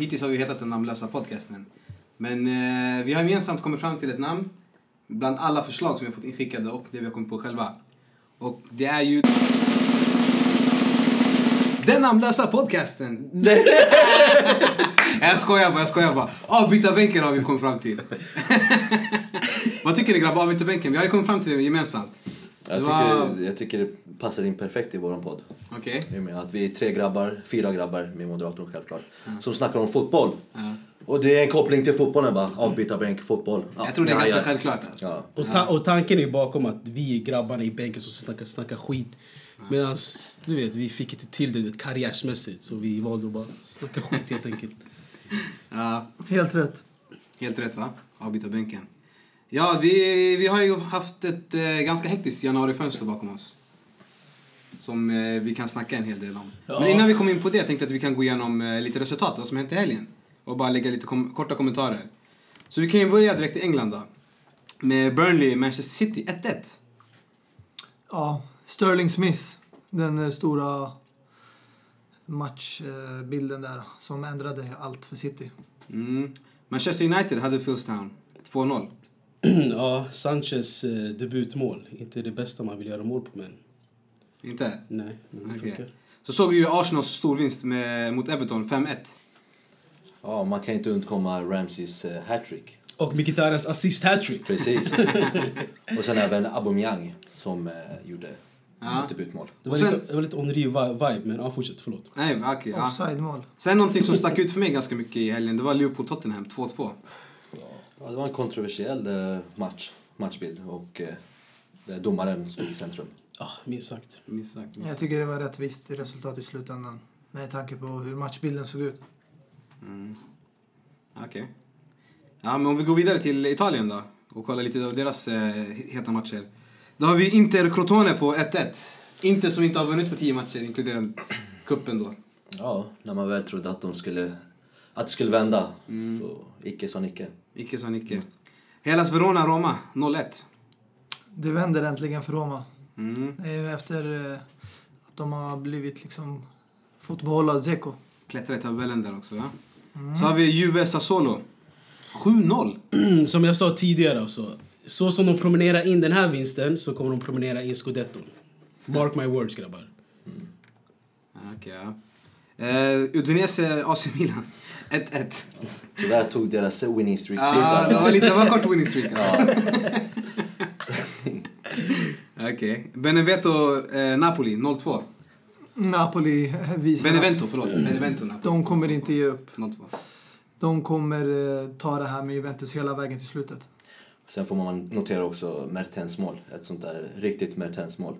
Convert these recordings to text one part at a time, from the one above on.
hittills har vi hetat den namnlösa podcasten. Men eh, vi har gemensamt kommit fram till ett namn bland alla förslag som vi har fått inskickade och det vi har kommit på själva. Och det är ju... Den namnlösa podcasten! jag skojar bara, jag skojar bara. Avbytarbänken har vi kommit fram till. Vad tycker ni grabbar, avbytarbänken? Vi har ju kommit fram till det gemensamt. Jag Det tycker, var- jag tycker det passar in perfekt i våran podd. Okej. Med att vi är tre grabbar, fyra grabbar med moderatorn självklart, som snackar om fotboll. Ja. Och det är en koppling till fotbollen bara. Avbytarbänk, fotboll. Ja, Jag tror det är ganska självklart alltså. Ja. Och, ta och tanken är ju bakom att vi är grabbarna i bänken som snackar, snackar skit. Medan du vet, vi fick inte till det vet, karriärsmässigt. Så vi valde att bara snacka skit helt enkelt. Ja, Helt rätt. helt rätt va? Avbytarbänken. Ja, vi, vi har ju haft ett eh, ganska hektiskt januarifönster bakom oss. Som eh, vi kan snacka en hel del om. Ja. Men innan vi kommer in på det tänkte jag att vi kan gå igenom eh, lite resultat, vad som hänt i helgen. Och bara lägga lite kom korta kommentarer. Så vi kan ju börja direkt i England då. Med Burnley, Manchester City, 1-1. Ja, Sterling Smith. Den eh, stora matchbilden där som ändrade allt för City. Mm. Manchester United, Huddersfield 2-0. ja, Sanchez eh, debutmål. Inte det bästa man vill göra mål på men Inte? nej, men det Okej. funkar. Så såg vi ju Arsenals storvinst med, mot Everton, 5-1. ja, man kan inte undkomma Ramseys uh, hattrick. Och Mkhitaryan's assist hattrick. Precis. och sen även Aubameyang som uh, gjorde Ja. debutmål. Det var, sen- lite, det var lite Henry-vibe, men ja, fortsätt. Förlåt. Nej, okej. ja. Offside-mål. Sen någonting som stack ut för mig ganska mycket i helgen, det var Liverpool-Tottenham 2-2. Ja, det var en kontroversiell eh, match, matchbild och eh, där domaren stod i centrum. Ja, minst sagt. Minst sagt. minst Jag tycker det var rättvist resultat i slutändan. Med tanke på hur matchbilden såg ut. Mm. Okej. Ja, men om vi går vidare till Italien då och kollar lite av deras eh, heta matcher. Då har vi Inter Crotone på 1-1. Inter som inte har vunnit på 10 matcher, inkluderande kuppen då. Ja, när man väl trodde att de skulle, att det skulle vända. Så icke sa Nicke. Icke sa Nicke. Hellas Verona-Roma 0-1. Det vänder äntligen för Roma. Mm. Efter eh, att de har blivit liksom fått behålla Dzeko. Klättrar i tabellen där också va? Så har vi Juve Sassuolo. 7-0. som jag sa tidigare, alltså, så som de promenerar in den här vinsten så kommer de promenera in scudetton. Mark my words, grabbar. Okej, ja. Eh, Udinese AC Milan 1-1. Tyvärr tog deras winning streak slut Ah, det var lite, det var kort winning streak. Ja, Okej. Benevento eh, Napoli 0-2. Napoli visar Benevento, förlåt. Benevento Napoli. de kommer inte ge upp. 0-2. De kommer eh, ta det här med Juventus hela vägen till slutet. Sen får man notera också Mertens mål. Ett sånt där riktigt Mertens mål.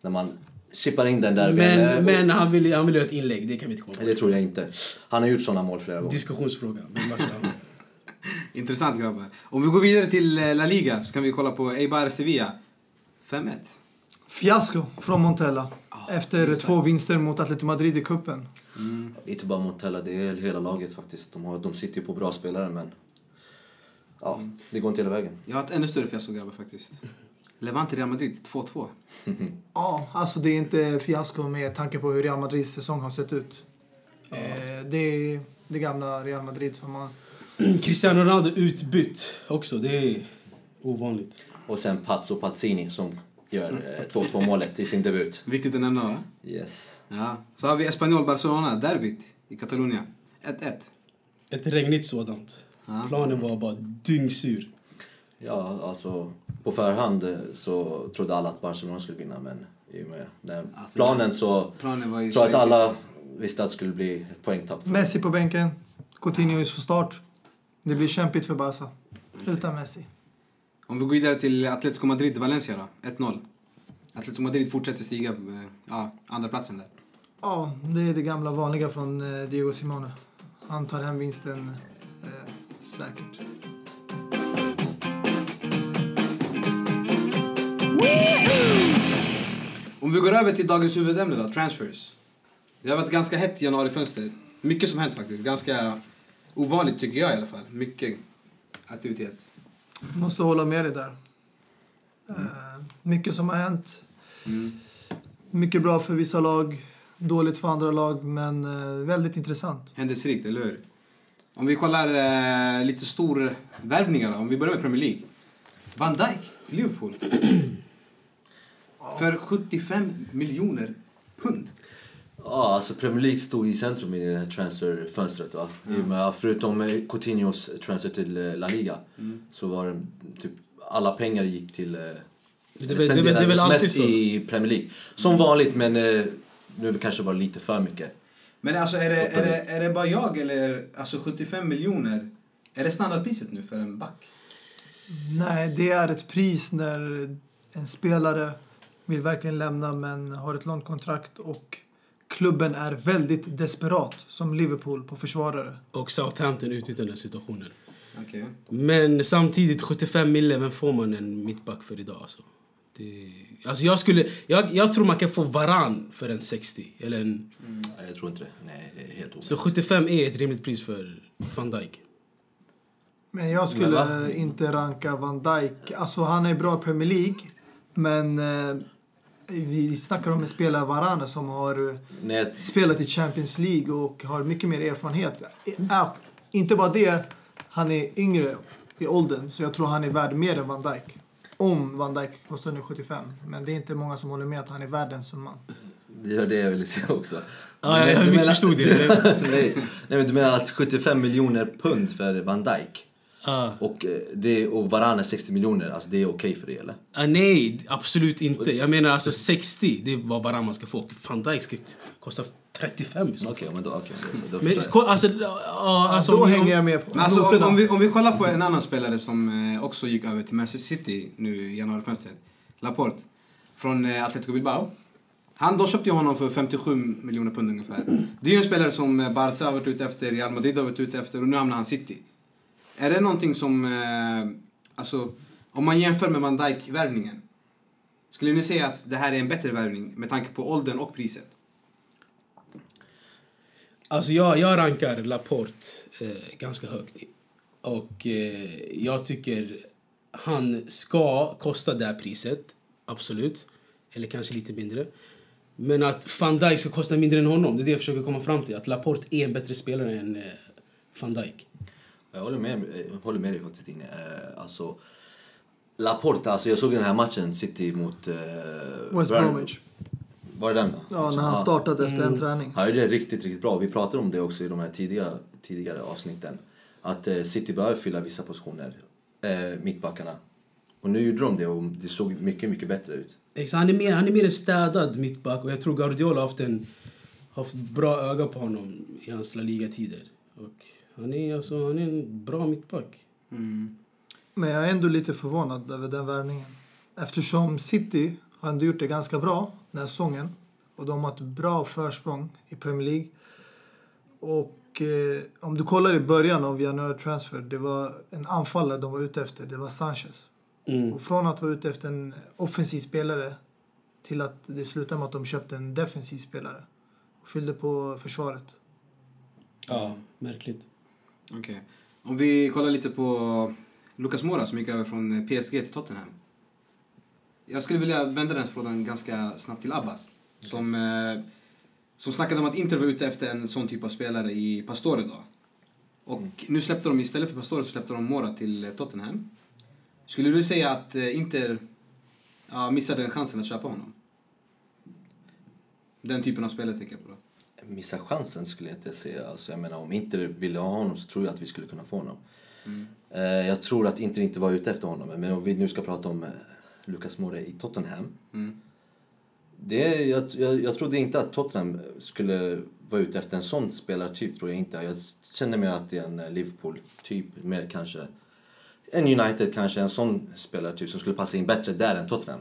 När man chippar in den där Men, med- men han vill han vill göra ett inlägg, det kan vi inte komma Nej, Det på. tror jag inte. Han har gjort såna mål flera gånger. Diskussionsfråga. Intressant grabbar. Om vi går vidare till eh, La Liga så kan vi kolla på Eibar Sevilla. 5-1. Fiasko från Montella. efter exakt. två vinster mot Atletico Madrid i kuppen. Inte bara Montella, det är hela laget faktiskt. De, har, de sitter ju på bra spelare men... Ja, det går inte hela vägen. Jag har ett ännu större fiasko grabbar faktiskt. Levante Real Madrid 2-2. Ja, alltså det är inte fiasko med tanke på hur Real Madrids säsong har sett ut. Eh, det är det gamla Real Madrid som har... Cristiano Ronaldo utbytt också. Det är ovanligt. Och sen Pazzo Pazzini som gör eh, 2-2 målet i sin debut. Viktigt att nämna va? Yes. Ja. Så har vi Espanyol Barcelona, derbyt i Katalonien. 1-1. Ett regnigt sådant. Ja. Planen var bara dyngsur. Ja, alltså på förhand eh, så trodde alla att Barcelona skulle vinna men i och med den Alltså, planen så Planen var ju tror jag att alla visste att det skulle bli ett poängtapp. Messi på bänken. Coutinho är så start. Det blir kämpigt för Barca. Utan Messi. Om vi går vidare till Atletico Madrid, Valencia då. 1-0. Atletico Madrid fortsätter stiga eh, ja, andra platsen där. Ja, det är det gamla vanliga från eh, Diego Simone. Han tar hem vinsten eh, säkert. Om vi går över till dagens huvudämne då, transfers. Det har varit ganska hett januarifönster. Mycket som hänt faktiskt. Ganska ovanligt tycker jag i alla fall. Mycket aktivitet. Måste hålla med dig där. Eh, mycket som har hänt. Mm. Mycket bra för vissa lag, dåligt för andra lag, men eh, väldigt intressant. Händelserikt, eller hur? Om vi kollar eh, lite stor värvningar då. Om vi börjar med Premier League. Van Dijk till Liverpool. För 75 miljoner pund. Ja, alltså Premier League stod i centrum i det här transferfönstret. Va? Med, förutom eh, Coutinhos transfer till eh, La Liga så var det typ alla pengar gick till... eh, Det väl- det väl- det är väl alltid så. i Premier League. Som vanligt, men eh, nu kanske det var lite för mycket. Men alltså är det, är det, är det bara jag eller alltså 75 miljoner? Är det standardpriset nu för en back? Nej, det är ett pris när en spelare vill verkligen lämna men har ett långt kontrakt och klubben är väldigt desperat, som Liverpool, på försvarare. Och Southampton utnyttjar den situationen. Okej. Men samtidigt, 75 mille, vem får man en mittback för idag? Alltså? Det, alltså jag, skulle, jag, jag tror man kan få Varan för en 60. Eller en, Nej, jag tror inte det. Nej, det är helt omöjligt. så 75 är ett rimligt pris för van Dijk. Men jag Men skulle va? inte ranka Van Dijk. Alltså han är bra i Premier League, men eh, vi snackar om en spelare Varane som har eh, Nej, spelat i Champions League och har mycket mer erfarenhet. Äh, inte bara det, han är yngre i åldern så jag tror han är värd mer än Van Dijk. Om Van Dijk kostar nu 75. Men det är inte många som håller med att han är värd den summan. det var det jag ville säga också. Ja, jag- jag Du menar- missförstod det. nej, nej, men du menar att 75 miljoner pund för Van Dijk Ja. och, eh, det, och Varane 60 miljoner, alltså det är okej för det eller? Ah, nej, absolut inte. Jag menar alltså 60, det är vad Varan man ska få. Van Dijk ska kosta 35 i så fall. Okej, men då, okay, då, då Men sko- alltså, ja, alltså Då om- hänger jag med på alltså, om, om, vi, om vi kollar på en annan spelare som eh, också gick över till Manchester City nu i januarifönstret. Laporte. Från eh, Atletico Bilbao. Han, de köpte ju honom för 57 miljoner pund ungefär. Det är ju en spelare som Barca har varit ute efter, Real Madrid har varit ute efter och nu hamnar han City. Är det någonting som, eh, alltså, om man jämför med Van Dijk-värvningen. Skulle ni säga att det här är en bättre värvning med tanke på åldern och priset? Alltså jag, jag rankar Laporte eh, ganska högt. Och eh, jag tycker han ska kosta det här priset. Absolut. Eller kanske lite mindre. Men att Van Dijk ska kosta mindre än honom, det är det jag försöker komma fram till. Att Laporte är en bättre spelare än eh, Van Dijk. Jag håller med, jag håller med dig faktiskt Inge. Eh, Alltså, Laporta, alltså jag såg den här matchen City mot... Eh, West Burn- Bromwich. Var det den då? Ja, när han startade efter en träning. Han gjorde det riktigt, riktigt bra. Vi pratade om det också i de här tidiga, tidigare avsnitten. Att eh, City behöver fylla vissa positioner, eh, mittbackarna. Och nu gjorde de det och det såg mycket, mycket bättre ut. Exakt, Han är, mer, han är mer en städad mittback och jag tror Guardiola har haft en haft bra öga på honom i hans La Liga-tider. Och han är, alltså, han är en bra mittback. Men jag är ändå lite förvånad över den värvningen. Eftersom City har ändå gjort det ganska bra den här säsongen. Och de har ett bra försprång i Premier League. Och eh, om du kollar i början av januari transfer, det var en anfallare de var ute efter. Det var Sanchez. Mm. Och från att vara ute efter en offensiv spelare till att det slutade med att de köpte en defensiv spelare. Och fyllde på försvaret. Ja, märkligt. Okej. Om vi kollar lite på Lucas Moura som gick över från PSG till Tottenham. Jag skulle vilja vända den frågan ganska snabbt till Abbas. Som, eh, som snackade om att Inter var ute efter en sån typ av spelare i Pastore då. Och nu släppte de istället för Pastore så släppte de Mora till eh, Tottenham. Skulle du säga att eh, Inter ja, missade den chansen att köpa honom? Den typen av spelare tänker jag på då. Missa chansen skulle jag inte säga. Alltså, jag menar, om Inter ville ha honom så tror jag att vi skulle kunna få honom. Eh, jag tror att Inter inte var ute efter honom. Men om vi nu ska prata om eh, Lucas Moura i Tottenham. Mm. Det, jag, jag, jag trodde inte att Tottenham skulle vara ute efter en sån spelartyp. tror Jag inte. Jag känner mer att det är en eh, Liverpool-typ. Mer kanske en United kanske. En sån spelartyp som skulle passa in bättre där än Tottenham.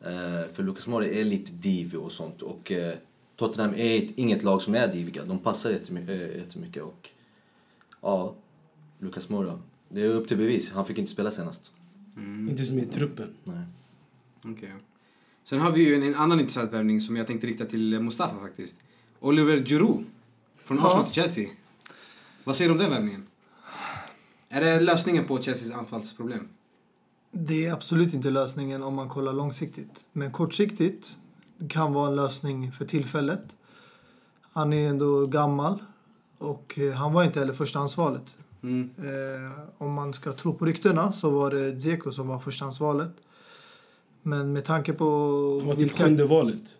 Eh, för Lucas Moura är lite divig och sånt. Och eh, Tottenham är ett, inget lag som är diviga. De passar jättemycket. eh, jättemycket och ja, Lucas Moura. Det är upp till bevis. Han fick inte spela senast. Inte som i truppen. Nej. Okej. Sen har vi ju en, en annan intressant värvning som jag tänkte rikta till Mustafa faktiskt. Oliver Giroud. Från Ja. Arsenal till Chelsea. Vad säger du om den värvningen? Är det lösningen på Chelseas anfallsproblem? Det är absolut inte lösningen om man kollar långsiktigt. Men kortsiktigt kan vara en lösning för tillfället. Han är ändå gammal Och eh, han var inte heller första ansvaret. Mm. Eh, om man ska tro på ryktena så var det Dzeko som var förstahandsvalet. Men med tanke på... Han var till sjunde valet.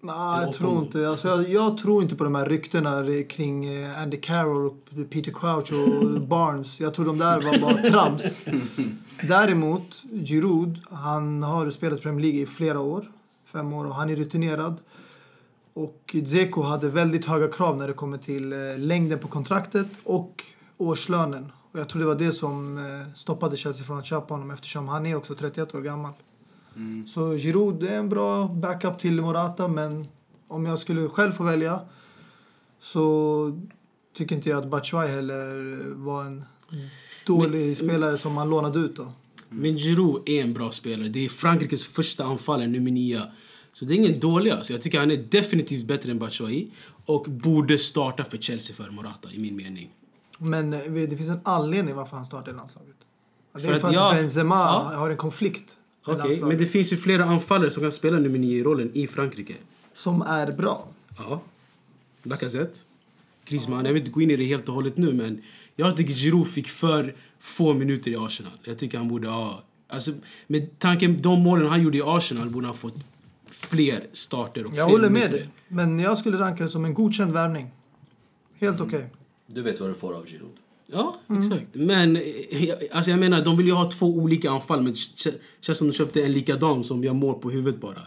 Nej, jag tror inte. Alltså, jag, jag tror inte på de här ryktena kring eh, Andy Carroll, och Peter Crouch och Barnes. Jag tror de där var bara trams. Däremot, Giroud, han har spelat Premier League i flera år. Fem år och han är rutinerad. Och Dzeko hade väldigt höga krav när det kommer till eh, längden på kontraktet och årslönen. Och jag tror det var det som eh, stoppade Chelsea från att köpa honom eftersom han är också 31 år gammal. Så Giroud är en bra backup till Morata men om jag skulle själv få välja så tycker inte jag att Batshuayi heller var en dålig spelare som man lånade ut då. Men Giroud är en bra spelare. Det är Frankrikes första anfallare, nummer nio. Så det är ingen dålig alltså. Jag tycker han är definitivt bättre än Batshuayi. Och borde starta för Chelsea för Morata, i min mening. Men eh, det finns en anledning varför han startar i landslaget. Det För är att för att jag- Benzema Ja. har en konflikt med landslaget. men det finns ju flera anfallare som kan spela nummer nio i rollen i Frankrike. Som är bra. Ja. Lacazette. Griezmann. Jag vill inte gå in i det helt och hållet nu, men jag tycker Giroud fick för få minuter i Arsenal. Jag tycker han borde ha... Alltså, med tanken de målen han gjorde i Arsenal borde han fått fler starter och Jag fler håller med minuter. dig. Men jag skulle ranka det som en godkänd värvning. Helt Mm. okej. Du vet vad du får av Giroud. Ja, exakt. Men eh, jag- alltså jag menar, de vill ju ha två olika anfall, men det kä- känns som de köpte en likadan som gör mål på huvudet bara.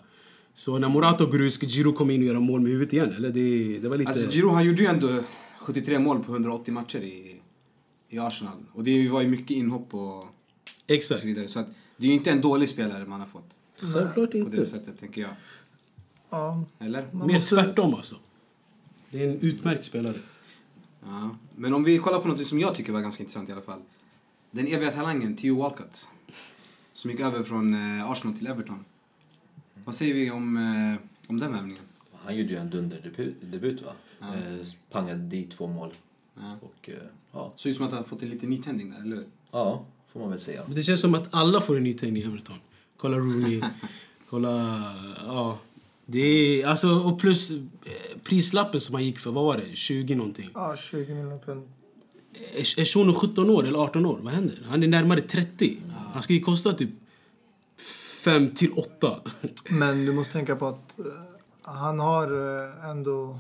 Så när Morata går ut, ska Giroud komma in och göra mål med huvudet igen? Eller det, det var lite... Alltså Giroud han gjorde ju ändå 73 mål på 180 matcher i, i Arsenal. Och det var ju mycket inhopp och, och Exakt. så vidare. Så att det är ju inte en dålig spelare man har fått. Självklart På det inte. sättet tänker jag. Ja. Eller? Man Mer måste- tvärtom alltså. Det är en utmärkt spelare. Ja. Men om vi kollar på något som jag tycker var ganska intressant i alla fall. Den eviga talangen Theo Walcott. Som gick över från eh, Arsenal till Everton. Vad säger vi om, eh, om den värvningen? Han gjorde ju en dunderdebut debut, va? Ja. Eh, pangade dit två mål. Ja. Och eh, ja, Såg ut som att han fått en liten nytändning där, eller hur? ja, får man väl säga. Men Det känns som att alla får en nytändning i Everton. Kolla Rooney, kolla... Ja. Det är, alltså, och plus eh, prislappen som han gick för, vad var det? 20 någonting. Ja, 20 miljoner pund. Är är Shuno 17 år eller 18 år? Vad händer? Han är närmare 30. Han ska ju kosta typ 5 till 8. Men du måste tänka på att eh, han har eh, ändå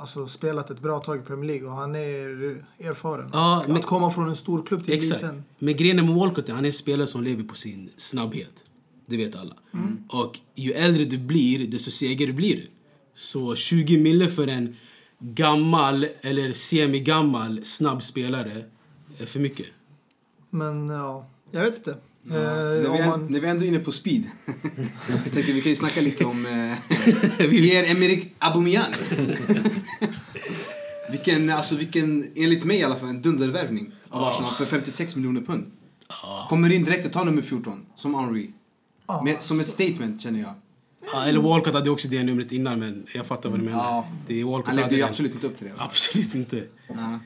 alltså, spelat ett bra tag i Premier League och han är erfaren. Ja, att men- komma från en stor klubb till Exakt. liten. Men grejen med Walcott är han är en spelare som lever på sin snabbhet. Det vet alla. Och ju äldre du blir, desto segare blir du. Så 20 mille för en gammal eller semi-gammal snabb spelare är för mycket. Men ja, jag vet inte. Ja. Eh, när, vi man, när vi ändå är inne på speed. jag tänkte vi kan ju snacka lite om eh, Pierre-Emerick Aubameyang. vilken, alltså vilken, enligt mig i alla fall, en dundervärvning av Arsenal för 56 miljoner pund. Kommer in direkt och tar nummer 14, som Henry. Ja. Med, som ett statement känner jag. Ja, eller Walcott hade också det numret innan, men jag fattar vad du menar. Ja. Det är Walcott Han levde ju absolut inte upp till det. Absolut inte. Ja.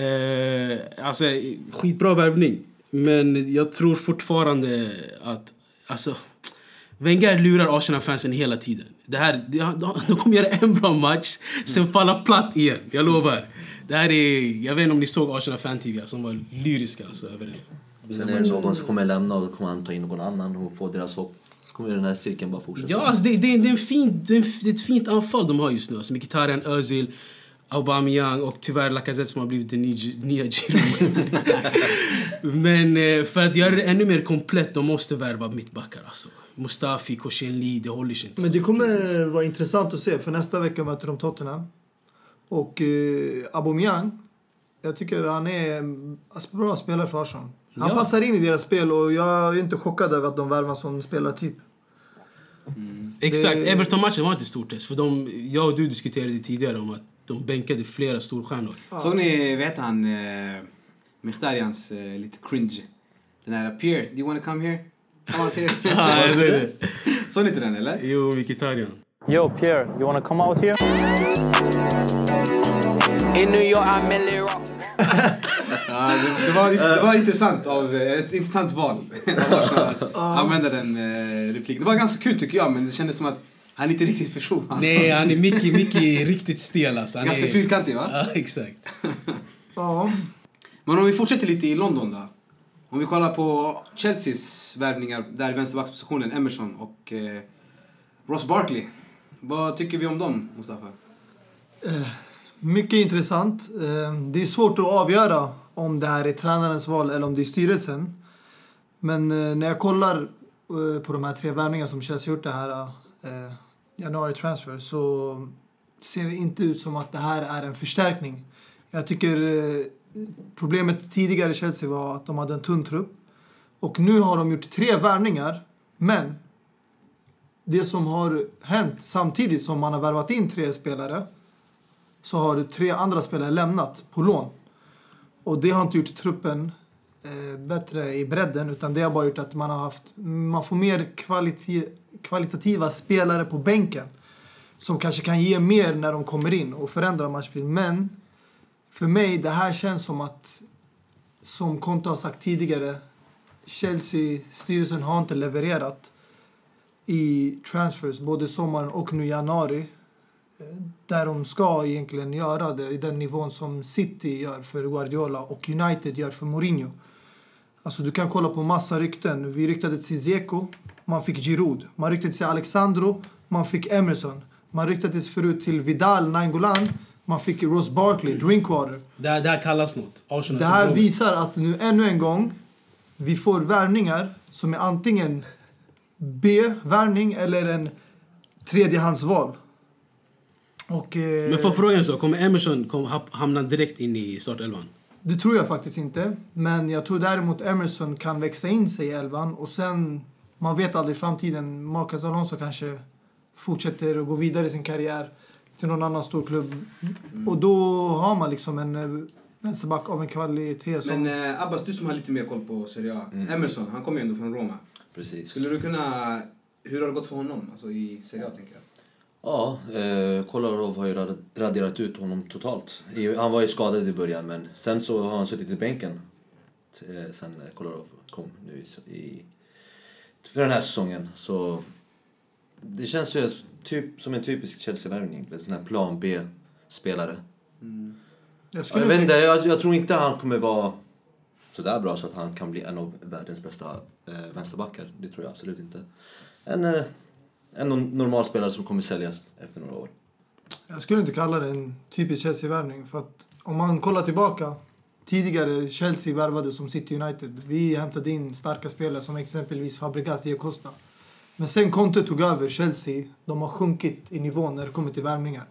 Eh, alltså, skitbra värvning. Men jag tror fortfarande att... Alltså, Wenger lurar Arsenal-fansen hela tiden. Det här, de, kommer göra en bra match, sen falla platt igen. Jag lovar. Det här är... Jag vet inte om ni såg Arsenal Fan TV som var lyriska alltså, över det. Sen är det någon som kommer lämna och då kommer han ta in någon annan och få deras hopp. Så kommer den här cirkeln bara fortsätta. Ja, alltså det, det, det, är en fin, det, är ett fint anfall de har just nu. Alltså Mkhitaryan, Özil, Aubameyang och tyvärr Lacazette som har blivit den nya, Giroud. Men eh, för att göra det ännu mer komplett, de måste värva mittbackar. Alltså. Mustafi, Koscielny, det håller sig inte. men det alltså. kommer vara intressant att se för nästa vecka möter de Tottenham. Och eh, Aubameyang, jag tycker han är en bra spelare för Arsenal. Han Ja. passar in i deras spel och jag är inte chockad över att de värvar som spelartyp. Exakt, det- Everton-matchen var inte stort test. För de, jag och du diskuterade tidigare om att de bänkade flera storstjärnor. Såg ni, vet han, eh, Mkhitarjans eh, lite cringe? Den här Pierre, do you wanna come here? Come on Pierre. Ja, jag säger det. Såg ni inte den eller? Jo, Mkhitaryan. Yo, Pierre, you wanna come out here? In New York, I'm Millie Rock. Ja, det, det, var, det var intressant av, eh, ett intressant val av Arsenal att använda den eh, repliken. Det var ganska kul tycker jag, men det kändes som att Han är inte riktigt person. Alltså. Nej, han är mycket, mycket riktigt stel alltså. Han Ganska är... fyrkantig va? Ja, exakt. Ja, Men om vi fortsätter lite i London då. Om vi kollar på Chelseas värvningar där i vänsterbackspositionen, Emerson och eh, Ross Barkley. Vad tycker vi om dem, Mustafa? mycket intressant. Eh, Det är svårt att avgöra om det här är tränarens val eller om det är styrelsen. Men eh, när jag kollar eh, på de här tre värvningarna som Chelsea gjort det här eh, januari transfer så ser det inte ut som att det här är en förstärkning. Jag tycker eh, problemet tidigare i Chelsea var att de hade en tunn trupp. Och nu har de gjort tre värvningar, men det som har hänt samtidigt som man har värvat in tre spelare så har tre andra spelare lämnat på lån. Och det har inte gjort truppen eh, bättre i bredden utan det har bara gjort att man har haft man får mer kvalitet kvalitativa spelare på bänken som kanske kan ge mer när de kommer in och förändra matchbilden. Men för mig, det här känns som att som Conte har sagt tidigare Chelsea-styrelsen har inte levererat i transfers både sommaren och nu i januari eh, där de ska egentligen göra det i den nivån som City gör för Guardiola och United gör för Mourinho. Alltså du kan kolla på massa rykten. Vi ryktade till Zeko, man fick Giroud. Man ryktade till Alexandro, man fick Emerson. Man ryktades förut till Vidal, Nainggolan, man fick Ross Barkley, Drinkwater. Det här, det här kallas något. Arsenal Det här visar att nu ännu en gång vi får värvningar som är antingen B-värvning eller en tredjehandsval. Och, eh, Men får frågan så, kommer Emerson kom, ha- hamna direkt in i startelvan? Det tror jag faktiskt inte. Men jag tror däremot Emerson kan växa in sig i elvan och sen, man vet aldrig i framtiden, Marcus Alonso kanske fortsätter att gå vidare i sin karriär till någon annan stor klubb. Och då har man liksom en eh, vänsterback av en kvalitet som... Men eh, Abbas, du som har lite mer koll på Serie A. Emerson, han kommer ju ändå från Roma. Precis. Skulle du kunna... Hur har det gått för honom? Alltså i Serie A, tänker jag. Ja, eh, Kolarov har ju rad- raderat ut honom totalt. Han var ju skadad i början men sen så har han suttit i bänken eh, sen Kolarov kom nu i, i, för den här säsongen. Så det känns ju typ som en typisk Chelsea-värvning. En sån här plan B-spelare. jag Ja, jag, vet inte- jag, jag tror inte han kommer vara så där bra så att han kan bli en av världens bästa eh, vänsterbackar. Det tror jag absolut inte. En, eh, en no- normal spelare som kommer säljas efter några år. Jag skulle inte kalla det en typisk Chelsea-värvning. För att om man kollar tillbaka. Tidigare Chelsea värvade som City United. Vi hämtade in starka spelare som exempelvis Fabregas, Diego Costa. Men sen Conte tog över Chelsea. De har sjunkit i nivå när det kommer till värvningar.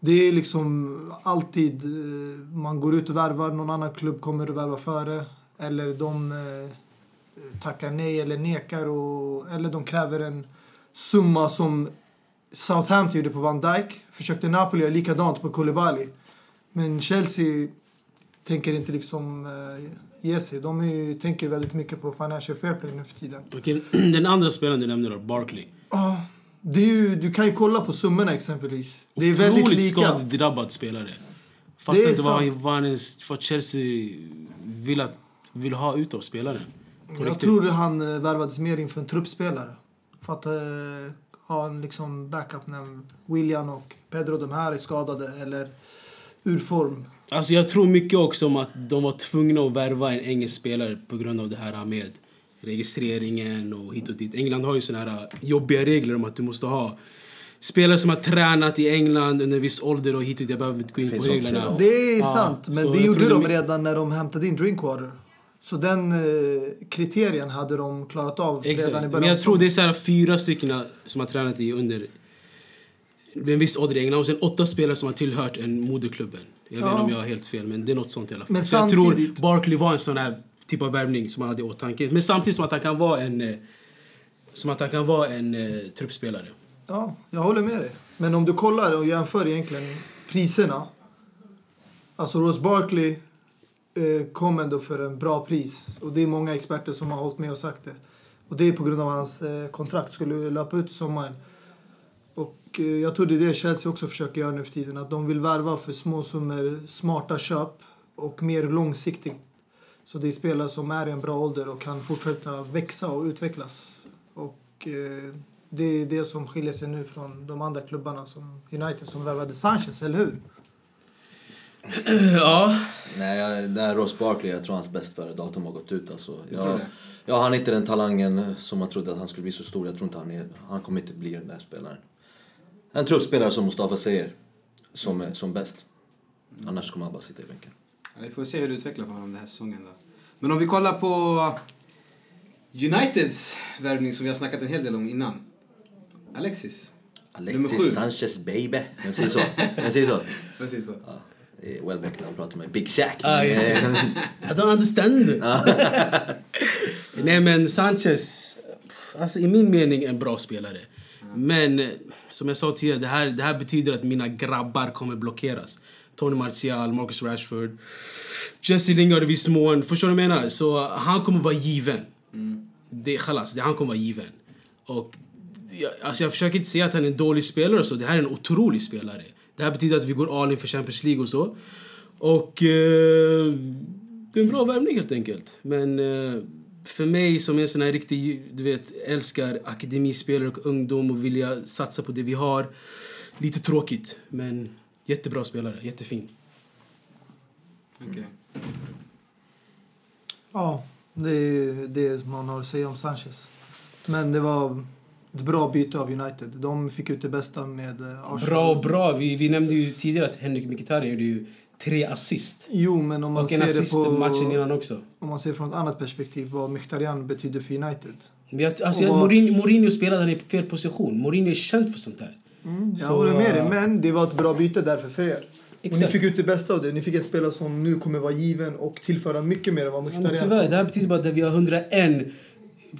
Det är liksom alltid eh, man går ut och värvar, någon annan klubb kommer och värvar före. Eller de eh, tackar nej eller nekar. Och, eller de kräver en summa som Southampton gjorde på Van Dijk. Försökte Napoli göra likadant på Koulibaly. Men Chelsea tänker inte liksom eh, ge sig. De är, tänker väldigt mycket på financial fair play nu för tiden. Okej, den andra spelaren du nämnde då, Barkley. Ja, det är ju, du kan ju kolla på summorna exempelvis. Det är väldigt Otroligt lika. skadedrabbad spelare. Fattar inte vad, han- vad, Chelsea vill, att, vill ha ut av spelaren. På Jag riktigt. tror han eh, värvades mer inför en truppspelare. För att eh, ha en liksom backup när William och Pedro de här är skadade eller ur form. Alltså jag tror mycket också om att de var tvungna att värva en engelsk spelare på grund av det här med registreringen och hit och dit. England har ju såna här jobbiga regler om att du måste ha spelare som har tränat i England under en viss ålder och hit och dit. Jag behöver inte gå in Finns på reglerna. Det är Ja, sant, men så det gjorde de redan när de hämtade in Drinkwater. Så den eh, kriterien hade de klarat av Exakt. redan i början Men jag tror det är så här fyra stycken som har tränat i under en viss ålder i England och sen åtta spelare som har tillhört en moderklubben. Jag vet Ja. inte om jag har helt fel men det är något sånt i alla fall. Men så jag tror Barkley var en sån här typ av värvning som han hade i åtanke. Men samtidigt som att han kan vara en eh, som att han kan vara en eh, truppspelare. Ja, jag håller med dig. Men om du kollar och jämför egentligen priserna. Alltså Ross Barkley eh, kom ändå för en bra pris. Och det är många experter som har hållit med och sagt det. Och det är på grund av hans eh, kontrakt skulle löpa ut i sommaren. Och eh, jag tror det är det Chelsea också försöker göra nu för tiden. Att de vill värva för små summor, smarta köp och mer långsiktigt. Så det är spelare som är i en bra ålder och kan fortsätta växa och utvecklas. Och eh, Det är det som skiljer sig nu från de andra klubbarna som United som värvade Sanchez, eller hur? Ja, Nej, det här Ross Barkley, jag tror hans bäst före datum har gått ut. Alltså. Jag ja, han är inte den talangen som man trodde att han skulle bli så stor. Jag tror inte han är, han kommer inte bli den där spelaren. En truppspelare som Mustafa säger, som, är, som bäst. Annars kommer han bara sitta i bänken. Ja, vi får se hur det utvecklar för honom den här säsongen. Då. Men om vi kollar på Uniteds värvning som vi har snackat en hel del om innan. Alexis. Alexis Sanchez baby. Vem säger så? Vem säger så? Precis så. Ja, Welbeck när han pratar med Big Shaq. Ah, just det. I don't understand. Nej men Sanchez, alltså i min mening en bra spelare. Men eh, som jag sa tidigare, det här, det här betyder att mina grabbar kommer blockeras. Tony Martial, Marcus Rashford, Jesse Lingard i viss mån. Förstår du vad jag menar? Så eh, han kommer vara given. Mm. Det khalas, det, han kommer vara given. Och jag, alltså jag försöker inte säga att han är en dålig spelare så. Det här är en otrolig spelare. Det här betyder att vi går all in för Champions League och så. Och eh, det är en bra värvning helt enkelt. Men eh, för mig som är en sån här riktig, du vet, älskar akademispelare och ungdom och vilja satsa på det vi har. Lite tråkigt, men jättebra spelare, jättefin. Okej. Ja, det är det man har att säga om Sanchez. Men det var ett bra byte av United. De fick ut det bästa med eh, Arsenal. Bra och bra. Vi, vi nämnde ju tidigare att Henrik Mkhitaryan gjorde ju tre assist. Jo, men om man Och en ser assist det på... matchen innan också. Om man ser från ett annat perspektiv vad Mkhitaryan betyder för United. Jag, alltså, vad- Mourinho, Mourinho spelade i fel position. Mourinho är känd för sånt här. Jag Så, håller med dig, men det var ett bra byte därför för er. Och ni fick ut det bästa av det. Ni fick en spelare som nu kommer vara given och tillföra mycket mer än vad Ja, Mkhitaryan tyvärr, det här betyder bara att vi har 101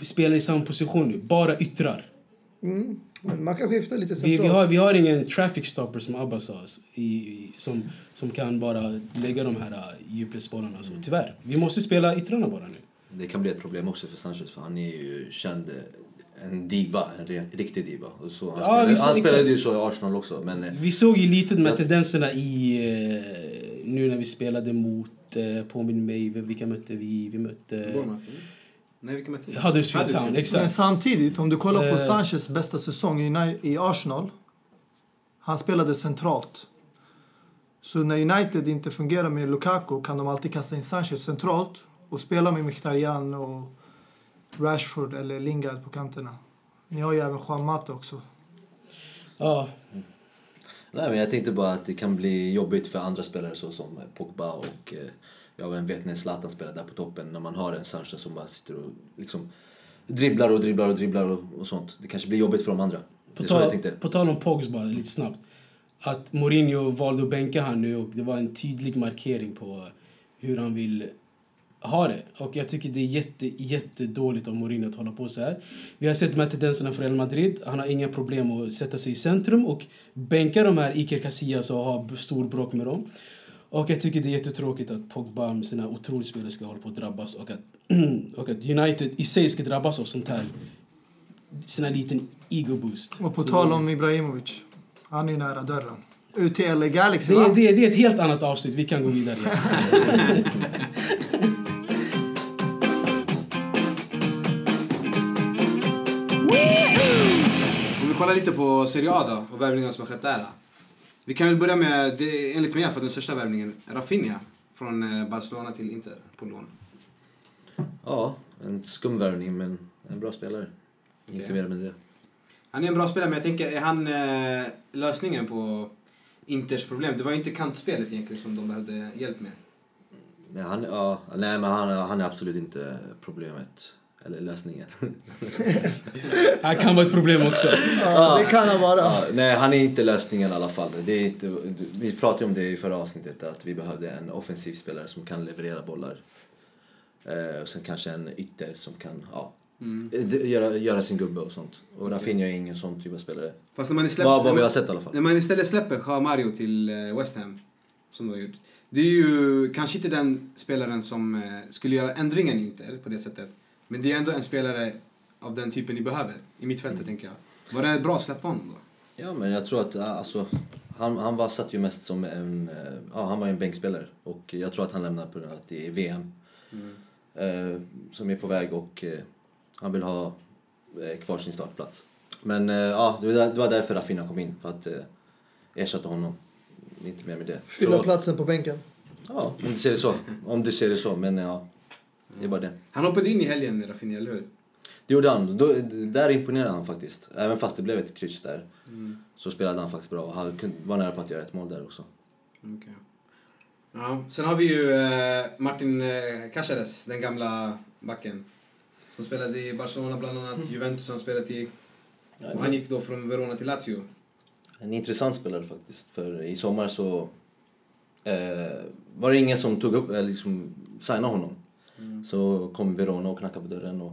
spelare i samma position nu. Bara yttrar. Mm. Men man kan skifta lite Vi, centralt. vi, har, vi har ingen traffic stopper som Abba sa, i, i, som, som kan bara lägga de här uh, djupledsbollarna. Så, tyvärr. Vi måste spela yttrarna bara nu. Det kan bli ett problem också för Sanchez för han är ju känd eh, en diva, en riktig diva. Och så, han Ja, spelade, han spelade ju så i Arsenal också men eh, Vi såg ju lite med Ja. tendenserna i... Eh, nu när vi spelade mot... Påminn mig, vilka mötte vi? Vi mötte... Bournemouth, eller? Nej, vilka mötte vi? Huddersfield Town, Men exakt. samtidigt, om du kollar på Eh. Sanchez bästa säsong i, Arsenal. Han spelade centralt. Så när United inte fungerar med Lukaku kan de alltid kasta in Sanchez centralt och spela med Mkhitaryan och Rashford eller Lingard på kanterna. Ni har ju även Juan Mata också. Ja, Nej, men jag tänkte bara att det kan bli jobbigt för andra spelare så som Pogba och eh, ja, vem vet när Zlatan spelar där på toppen när man har en Sanchez som bara sitter och liksom dribblar och dribblar och dribblar och, och sånt. Det kanske blir jobbigt för de andra. På tänkte. på tal om Pogs bara, lite snabbt. Att Mourinho valde att bänka han nu och det var en tydlig markering på hur han vill ha det. Och jag tycker det är jätte, jättedåligt av Mourinho att hålla på så här. Vi har sett de här tendenserna från Real Madrid. Han har inga problem att sätta sig i centrum och bänka de här Iker Casillas och ha stor bråk med dem. Och jag tycker det är jättetråkigt att Pogba med sina otroligt spelare ska hålla på att drabbas och att, och att United i sig ska drabbas av sånt här. Sina liten ego-boost. Och på Så- tal om Ibrahimovic. Han är nära dörren. Ut till LA Galaxy Det, va? är- det, det är ett helt annat avsnitt. Vi kan gå vidare. Om vi kollar lite på Serie A då, och värvningarna som har skett där. Vi kan väl börja med, det, enligt mig fall, den största värvningen. Rafinha. Från eh, Barcelona till Inter på lån. Ja, en skum värvning men en bra spelare. Inte Okej. mer med det. Han är en bra spelare, men jag tänker, är han eh, lösningen på Inters problem? Det var inte kantspelet egentligen som de behövde hjälp med. Nej, han, ja, nej men han, han är absolut inte problemet. Eller lösningen. Här kan vara ett problem också. Ja, det kan han vara. Ja, nej, han är inte lösningen i alla fall. Det är inte, vi pratade om det i förra avsnittet, att vi behövde en offensiv spelare som kan leverera bollar. Eh, och sen kanske en ytter som kan ja, eh, d- göra, göra sin gubbe och sånt. Och Rafinha är ingen sån typ av spelare. Fast när man, släpp, Vad, vad vi har sett i alla fall. När man istället släpper Jean Mario till eh, West Ham, som de har gjort. Det är ju kanske inte den spelaren som eh, skulle göra ändringen i Inter på det sättet. Men det är ändå en spelare av den typen ni behöver. I mittfältet tänker jag. Var det bra att släppa honom då? Ja, men jag tror att alltså, han, han var satt ju mest som en, eh, ja, han var en bänkspelare. Och jag tror att han lämnar på grund av att det är VM. Eh, som är på väg och eh, han vill ha eh, kvar sin startplats. Men eh, ja, det var, där- det var därför Rafinha kom in. För att eh, ersätta honom. Inte mer med det. Fylla Så- platsen på bänken. Ja, om du ser det så. Om du ser det så. Men ja, det är bara det. Han hoppade in i helgen, Rafinha, eller hur? Det gjorde han. Då, där imponerade han faktiskt. Även fast det blev ett kryss där. Så spelade han faktiskt bra. Han var nära på att göra ett mål där också. Okej. Ja, sen har vi ju eh, Martin eh, Caceres, den gamla backen. Som spelade i Barcelona bland annat, Juventus han spelat i. Och han gick då från Verona till Lazio. En intressant spelare faktiskt. För i sommar så eh, var det ingen som tog upp, eller liksom signade honom. Så kom Verona och knackade på dörren och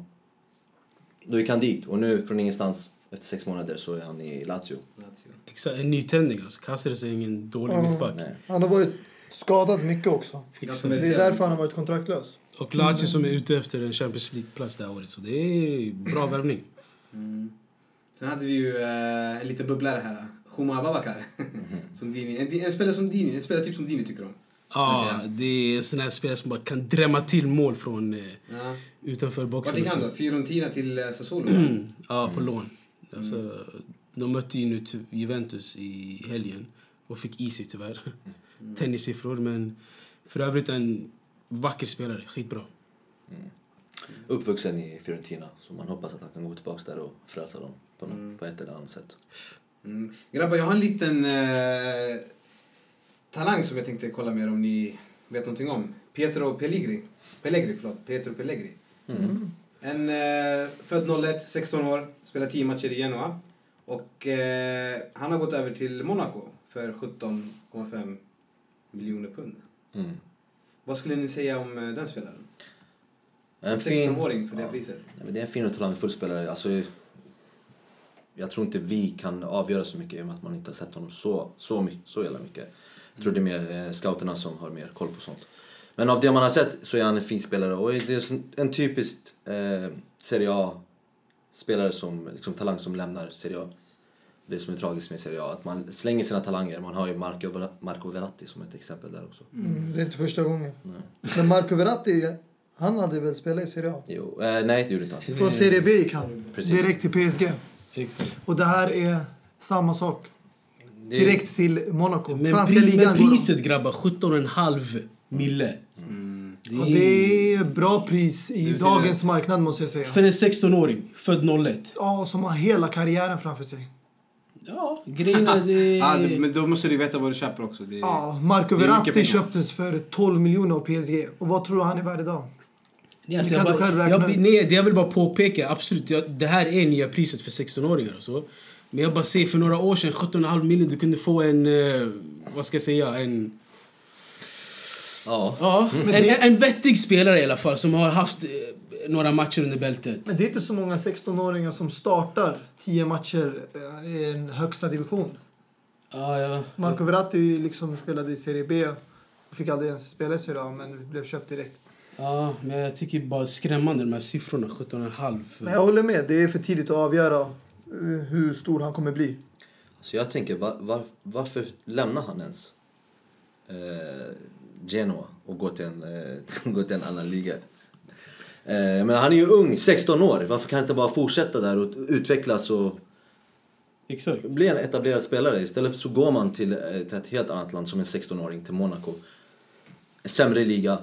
då gick han dit. Och nu från ingenstans, efter sex månader, så är han i Lazio. Lazio. Exakt, en nytändning alltså. Caceres är ingen dålig Ja. mittback. Nej. Han har varit skadad mycket också. Exakt. Det är därför han har varit kontraktlös. Och Lazio som är ute efter en Champions League-plats det här året. Så det är bra värvning. Mm. Sen hade vi ju eh, en liten bubblare här. Huma Babakar. som Dini. En, en spelare som Dini, en spelare typ som Dini tycker om. Ja, det är en sån här spelare som bara kan drämma till mål från eh, Ja. utanför boxen. Vart gick han då? Fiorentina till eh, Sassuolo? Ja, på lån. Alltså, de mötte ju nu Juventus i helgen och fick easy tyvärr. Tennissiffror, men för övrigt en vacker spelare. Skitbra. Uppvuxen i Fiorentina. Så man hoppas att han kan gå tillbaka där och frälsa dem på, något, på ett eller annat sätt. Mm. Grabbar, jag har en liten eh, talang som jag tänkte kolla mer om ni vet någonting om. Pietro Pellegri. Pellegri, förlåt. Pietro Pellegri. En eh, född 01, 16 år, spelar 10 matcher i Genoa. Och eh, han har gått över till Monaco för 17,5 miljoner pund. Mm. Vad skulle ni säga om eh, den spelaren? En En fin- 16-åring för det ja. priset. Nej, det är en fin och talangfull spelare. Alltså, jag tror inte vi kan avgöra så mycket i och med att man inte har sett honom så, så, så jävla mycket. Jag tror det är mer eh, scouterna som har mer koll på sånt. Men av det man har sett så är han en fin spelare och det är en typisk eh, Serie A-spelare som, liksom talang som lämnar Serie A. Det som är tragiskt med Serie A, att man slänger sina talanger. Man har ju Marco, Marco Verratti som ett exempel där också. Mm, det är inte första gången. Men Marco Verratti, han hade väl spelat i Serie A? Jo, eh, nej det gjorde inte han. Från Serie B gick han Precis. direkt till PSG. Exakt. Och det här är samma sak. Det Direkt till Monaco. Men, Franska pri, ligan men priset grabbar, 17,5 mille. Det Ja, är, det är bra pris i Det dagens marknad måste jag säga. För en 16-åring, född 01. Ja, som har hela karriären framför sig. Ja, grejen är det... Ja, det, men då måste du veta vad du köper också. Det, Ja, Marco Det Verratti köptes för 12 miljoner av PSG. Och vad tror du han är värd idag? Nej, alltså, jag, bara, jag, nej, det jag vill bara påpeka, absolut, jag, det här är nya priset för 16-åringar och så. Men jag bara säger, för några år sedan, 17,5 miljoner, du kunde få en, eh, vad ska jag säga, en... Ja. Ja, en, det- en, en vettig spelare i alla fall, som har haft eh, några matcher under bältet. Men det är inte så många 16-åringar som startar 10 matcher eh, i en högsta division. Ja, ja. Marco Verratti liksom spelade i Serie B och fick aldrig ens spela i Serie A men blev köpt direkt. Ja, men jag tycker bara skrämmande de här siffrorna, 17,5. Men jag håller med, det är för tidigt att avgöra hur stor han kommer bli. Så jag tänker, var, var, varför lämnar han ens eh, Genoa och går till en, eh, går till en annan liga? Eh, men han är ju ung, 16 år. Varför kan han inte bara fortsätta där och utvecklas och Exakt. bli en etablerad spelare? Istället så går man till, eh, till ett helt annat land som en 16-åring, till Monaco. En sämre liga.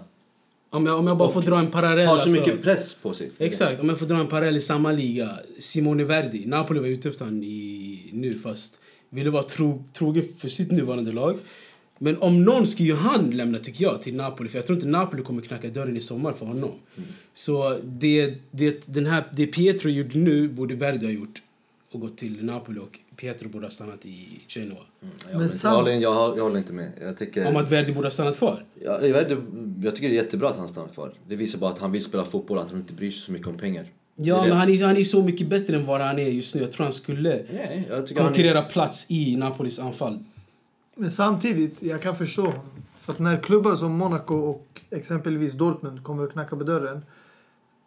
Om jag, om jag bara får dra en parallell. Har så alltså. mycket press på sig. Exakt, om jag får dra en parallell i samma liga. Simone Verdi, Napoli var ute efter honom i, nu fast ville vara tro, trogen för sitt nuvarande lag. Men om någon ska ju han lämna tycker jag till Napoli för jag tror inte Napoli kommer knacka dörren i sommar för honom. Så det, det, den här, det Pietro gjorde nu borde Verdi ha gjort och gått till Napoli och Pietro borde ha stannat i Genoa. Jag, Men håller inte- sam- jag, håller, jag, håller- jag håller inte med. Jag tycker... Om att Verdi borde ha stannat kvar. Ja, jag, inte, jag tycker det är jättebra att han stannar kvar. Det visar bara att han vill spela fotboll, att han inte bryr sig så mycket om pengar. Ja, men han är, han är så mycket bättre än vad han är just nu. Jag tror han skulle Nej, jag tycker han konkurrera plats i Napolis anfall. Men samtidigt, jag kan förstå. För att när klubbar som Monaco och exempelvis Dortmund kommer att knacka på dörren.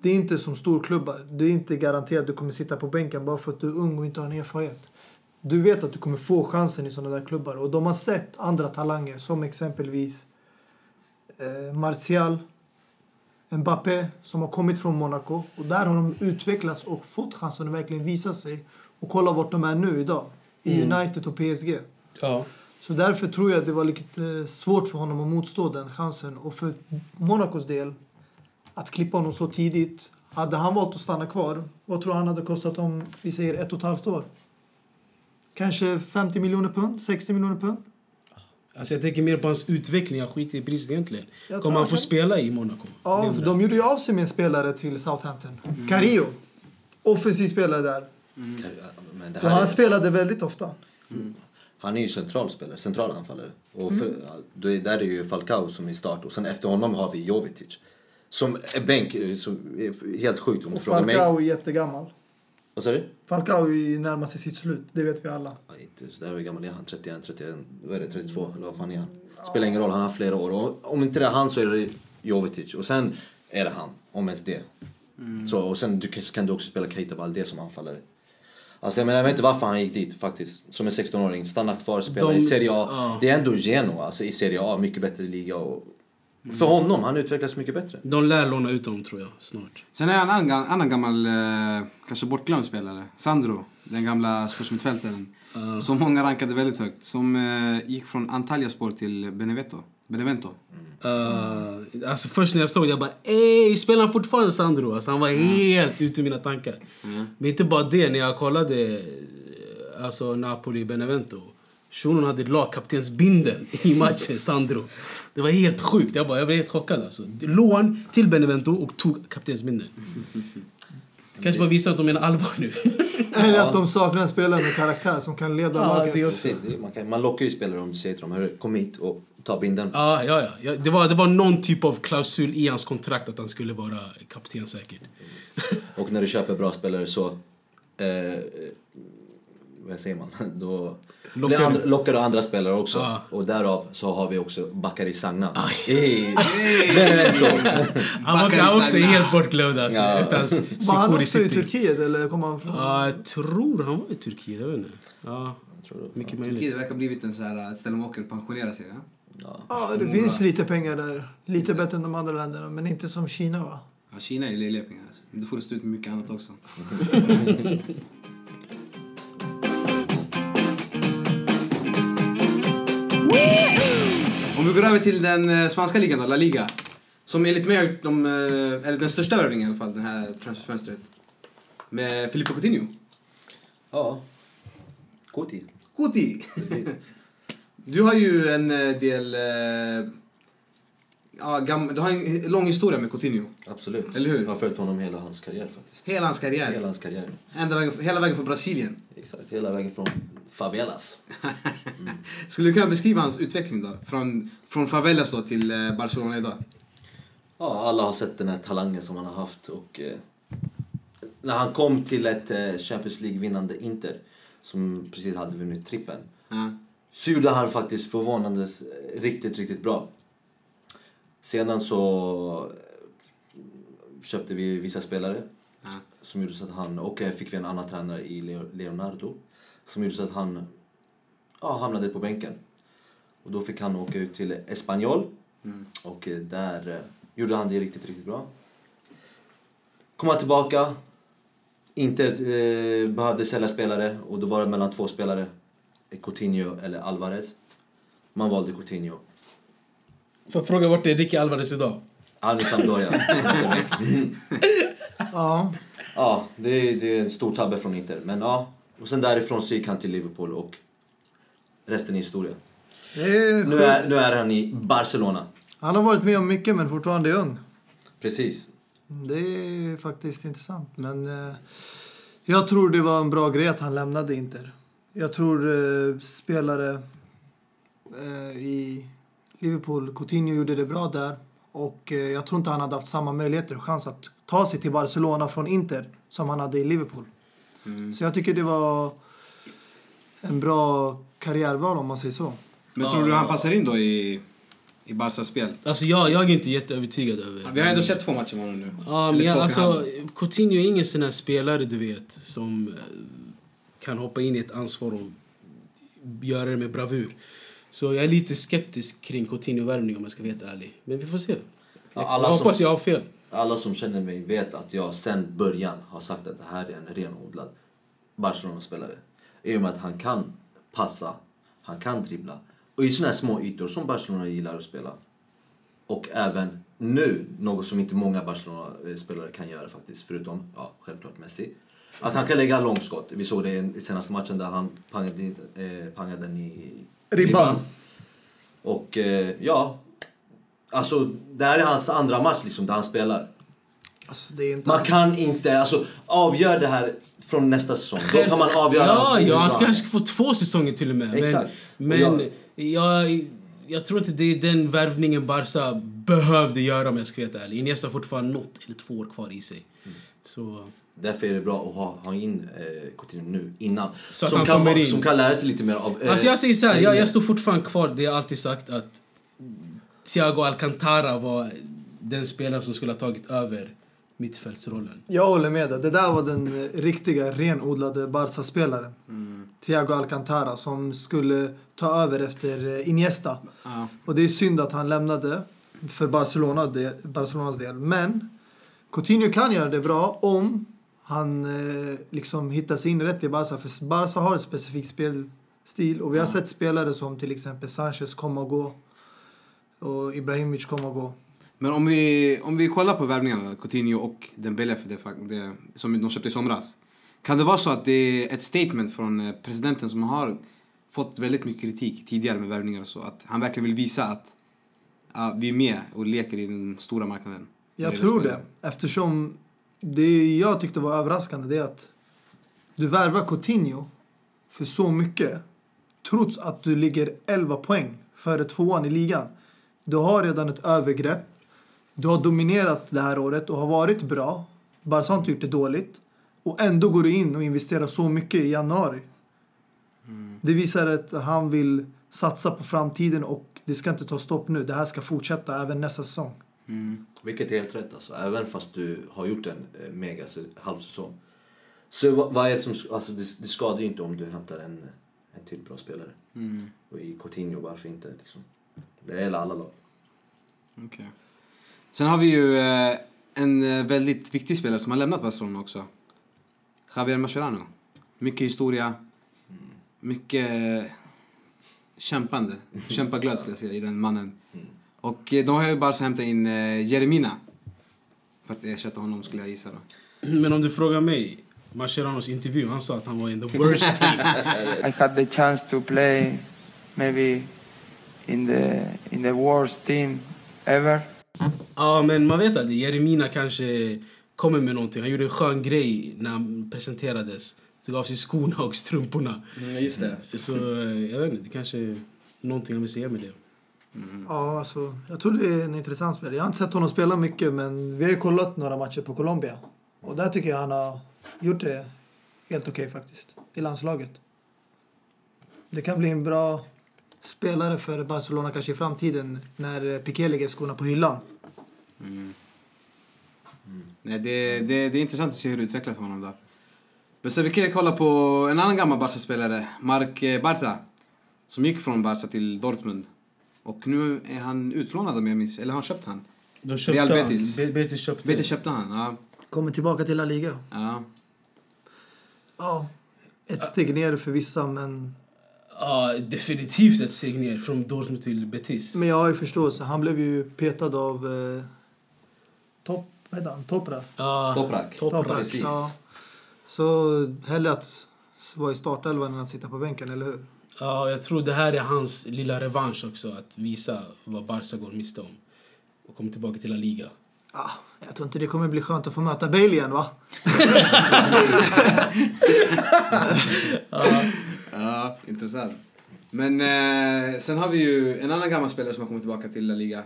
Det är inte som storklubbar. Det är inte garanterat att du kommer sitta på bänken bara för att du är ung och inte har en erfarenhet. Du vet att du kommer få chansen i sådana där klubbar. Och de har sett andra talanger som exempelvis eh, Martial, Mbappé som har kommit från Monaco. Och där har de utvecklats och fått chansen att verkligen visa sig. Och kolla vart de är nu idag. I United och PSG. Ja. Så därför tror jag att det var lite eh, svårt för honom att motstå den chansen. Och för Monacos del, att klippa honom så tidigt. Hade han valt att stanna kvar, vad tror han hade kostat om vi säger ett och ett halvt år? Kanske 50 miljoner pund? 60 miljoner pund? Alltså jag tänker mer på hans utveckling. Jag skiter i priset egentligen. Jag Kommer han få han- spela i Monaco? Ja, för de gjorde ju av sig med en spelare till Southampton. Carillo. Offensiv spelare där. Men det Och här han är, spelade väldigt ofta. han är ju centralspelare, central anfallare. Och för, då är, där är ju Falcao som är start och sen efter honom har vi Jovetic. Som är bänk, eh, som är helt sjukt om du Och frågar mig. Falcao är jättegammal. Vad sa du? Falcao närmar sig sitt slut, det vet vi alla. Ja, inte så där hur gammal är han? 31, 31, vad är det, 32 eller vad fan är han? Spelar ingen roll, han har flera år. Och om inte det är han så är det Jovetic. Och sen är det han, om ens det. Så, och sen du, kan- du också spela Keita Balde som anfallare. Alltså jag menar, jag vet inte varför han gick dit faktiskt. Som en 16-åring, stanna kvar, spela De- i Serie A. ja. Det är ändå Genoa, alltså i Serie A, mycket bättre liga. Och, För honom, han utvecklas mycket bättre. De lär låna ut honom tror jag snart. Sen är en annan, annan gammal, eh, kanske bortglömd spelare. Sandro, den gamla Spurs-mittfältaren. Som många rankade väldigt högt. Som eh, gick från Antalyaspor till Benevento. Benevento. Uh, alltså först när jag såg det, jag bara ey, spelar han fortfarande Sandro? Alltså han var helt ute i mina tankar. Men inte bara det, när jag kollade eh, alltså Napoli-Benevento. Shunon hade lagkaptensbindeln i matchen, Sandro. Det var helt sjukt. Jag, bara, jag blev helt chockad. Alltså. Lån till Benevento och tog kaptensbindeln. Det kanske bara visar att de menar allvar nu. Eller att de saknar en spelare med karaktär som kan leda Ja, laget. det också. Precis, det, är- man, kan, man lockar ju spelare om du säger till dem, "Hörru, kom hit och ta binden. Ja, ja, ja. ja det, var, det var någon typ av klausul i hans kontrakt att han skulle vara kapten säkert. Och när du köper bra spelare så... Eh, vad säger man? Då Lockar andra, lockar andra spelare också. Ja. Och därav så har vi också Bakary Sagna. Han var, han också Sagna. helt bortglömd alltså, Ja. efter hans Var han också i. Turkiet eller kom han från... Ja, jag tror han var i Turkiet. Jag vet inte. Ja, tror det. mycket möjligt. Turkiet verkar ha blivit en så här, ett ställe man åker och pensionerar sig. Ja? Ja. Ja, det finns lite pengar där. Lite bättre än de andra länderna, men inte som Kina va? Ja, Kina är ju löjliga pengar. alltså. Då får du stå ut med mycket annat också. Om vi går över till den eh, spanska ligan då, La Liga. Som enligt mig har gjort de, eh, eller den största värvningen i alla fall, den här transferfönstret. Med Filippo Coutinho. ja. Kuti. Couti! Du har ju en eh, del... eh, Ja, gam, du har en lång historia med Coutinho. Absolut. Eller hur? Jag har följt honom hela hans karriär faktiskt. Hela hans karriär. Hela hans karriär. Ända vägen, hela vägen från Brasilien. Exakt. Hela vägen från favelas. Skulle du kunna beskriva hans utveckling då? Från, från favelas då till eh, Barcelona idag? Ja, alla har sett den här talangen som han har haft och eh, när han kom till ett eh, Champions League-vinnande Inter som precis hade vunnit trippen Ja. så gjorde han faktiskt förvånande eh, riktigt, riktigt bra. Sedan så eh, köpte vi vissa spelare. Som gjorde så att han, och eh, fick vi en annan tränare i Leo- Leonardo som gjorde så att han ja, hamnade på bänken. Och då fick han åka ut till Espanyol och eh, där eh, gjorde han det riktigt, riktigt bra. Kom han tillbaka, inte eh, behövde sälja spelare och då var det mellan två spelare, Coutinho eller Alvarez. Man valde Coutinho. Får jag fråga vart är Ricky Alvarez idag? Han är i Sampdoria. Ja. Ja, det är, det är en stor tabbe från Inter. Men ja, och sen därifrån så gick han till Liverpool och resten är historia. Är Nu är, nu är han i Barcelona. Han har varit med om mycket men fortfarande är ung. Precis. Det är faktiskt intressant. Men eh, jag tror det var en bra grej att han lämnade Inter. Jag tror eh, spelare eh, i Liverpool, Coutinho gjorde det bra där. Och eh, jag tror inte han hade haft samma möjligheter och chans att ta sig till Barcelona från Inter som han hade i Liverpool. Så jag tycker det var en bra karriärval om man säger så. Men tror du han passar in då i, i Barcas spel? Alltså jag, jag är inte jätteövertygad över Ja, vi har ändå sett två matcher med honom nu. Ja, men jag, alltså. Coutinho är ingen sån här spelare du vet som eh, kan hoppa in i ett ansvar och göra det med bravur. Så jag är lite skeptisk kring Coutinho-värvning om jag ska vara helt ärlig. Men vi får se. Jag, alla jag som- hoppas jag har fel. Alla som känner mig vet att jag sen början har sagt att det här är en renodlad Barcelona-spelare. I och med att han kan passa, han kan dribbla. Och i såna här små ytor som Barcelona gillar att spela. Och även nu, något som inte många Barcelona-spelare kan göra faktiskt, förutom ja, självklart Messi. Att han kan lägga långskott. Vi såg det i senaste matchen där han pangade, eh, pangade den i Ribban. Och eh, ja, alltså det här är hans andra match liksom där han spelar. Alltså, det är inte... Man kan inte, alltså avgör det här från nästa säsong. Då kan man avgöra. Ja, han ska kanske få två säsonger till och med. Exakt. Men, men jag, jag tror inte det är den värvningen Barca behövde göra om jag ska vara helt ärlig. Iniesta har fortfarande något eller två år kvar i sig. Mm. Så... Därför är det bra att ha, ha in eh, Coutinho nu, innan. Så att som, han kan, in. som kan lära sig lite mer av... eh, Alltså jag säger så här, jag, jag står fortfarande kvar det jag alltid sagt att Thiago Alcantara var den spelare som skulle ha tagit över mittfältsrollen. Jag håller med dig. Det där var den riktiga renodlade Barca-spelaren. Thiago Alcantara som skulle ta över efter eh, Iniesta. Ja. Och det är synd att han lämnade för Barcelona, Barcelonas del. Men Coutinho kan göra det bra om han eh, liksom hittar sig in rätt i Barca. För Barca har en specifik spelstil. Och vi har sett spelare som till exempel Sanchez komma och gå. Och Ibrahimovic komma och gå. Men om vi, om vi kollar på värvningarna, Coutinho och Dembele för det, det, som de köpte i somras. Kan det vara så att det är ett statement från eh, presidenten som har fått väldigt mycket kritik tidigare med värvningar och så, att han verkligen vill visa att ja, vi är med och leker i den stora marknaden. Jag tror det. Eftersom det jag tyckte var överraskande det är att du värvar Coutinho för så mycket trots att du ligger 11 poäng före tvåan i ligan. Du har redan ett övergrepp. Du har dominerat det här året och har varit bra. Barca har inte gjort det dåligt. Och ändå går du in och investerar så mycket i januari. Det visar att han vill satsa på framtiden och det ska inte ta stopp nu. Det här ska fortsätta även nästa säsong. Vilket är helt rätt alltså. Även fast du har gjort en eh, mega halvsäsong. Så vad, är det som, alltså det, det skadar ju inte om du hämtar en, en till bra spelare. Mm. Och i Coutinho, varför inte liksom. Det gäller alla lag. Okej. Sen har vi ju eh, en eh, väldigt viktig spelare som har lämnat Barcelona också. Javier Mascherano. Mycket historia. Mycket eh, kämpande. Kämpaglöd skulle jag säga i den mannen. Och eh, de har ju bara hämtat in eh, Jeremina. För att ersätta honom skulle jag gissa då. Men om du frågar mig, Mascherano's intervju, han sa att han var in the worst team. I had the chance to play maybe in the in the worst team ever. Ja, men man vet aldrig. Jeremina kanske kommer med någonting. Han gjorde en skön grej när han presenterades. Tog av sig skorna och strumporna. just det. Så eh, jag vet inte, det kanske är någonting han vill säga med det. Ja, alltså, jag tror det är en intressant spelare. Jag har inte sett honom spela mycket, men vi har kollat några matcher på Colombia. Och där tycker jag han har gjort det helt okej faktiskt, i landslaget. Det kan bli en bra spelare för Barcelona kanske i framtiden när Piqué lägger skorna på hyllan. Nej, det, det, det är intressant att se hur det utvecklas för honom då. Men sen vi kan kolla på en annan gammal Barca-spelare, Marc Bartra. Som gick från Barca till Dortmund. Och nu är han utlånad om jag minns, eller har han köpt han? De köpte Real han. Betis. Be- Betis köpte. Betis köpte han, ja. Kommer tillbaka till La Liga. ja. Ja, ett steg ner för vissa, men, Ja, definitivt ett steg ner från Dortmund till Betis. men jag har ju förståelse. Han blev ju petad av eh, Top, vad heter han? Topra. Ja, Toprak. Toprak. Precis. Ja. Så hellre att vara i startelvan än att sitta på bänken, eller hur? Ja, jag tror det här är hans lilla revansch också. Att visa vad Barca går miste om. Och komma tillbaka till La Liga. Ah, jag tror inte det kommer bli skönt att få möta Bale igen, va? Ja, intressant. Men eh, sen har vi ju en annan gammal spelare som har kommit tillbaka till La Liga.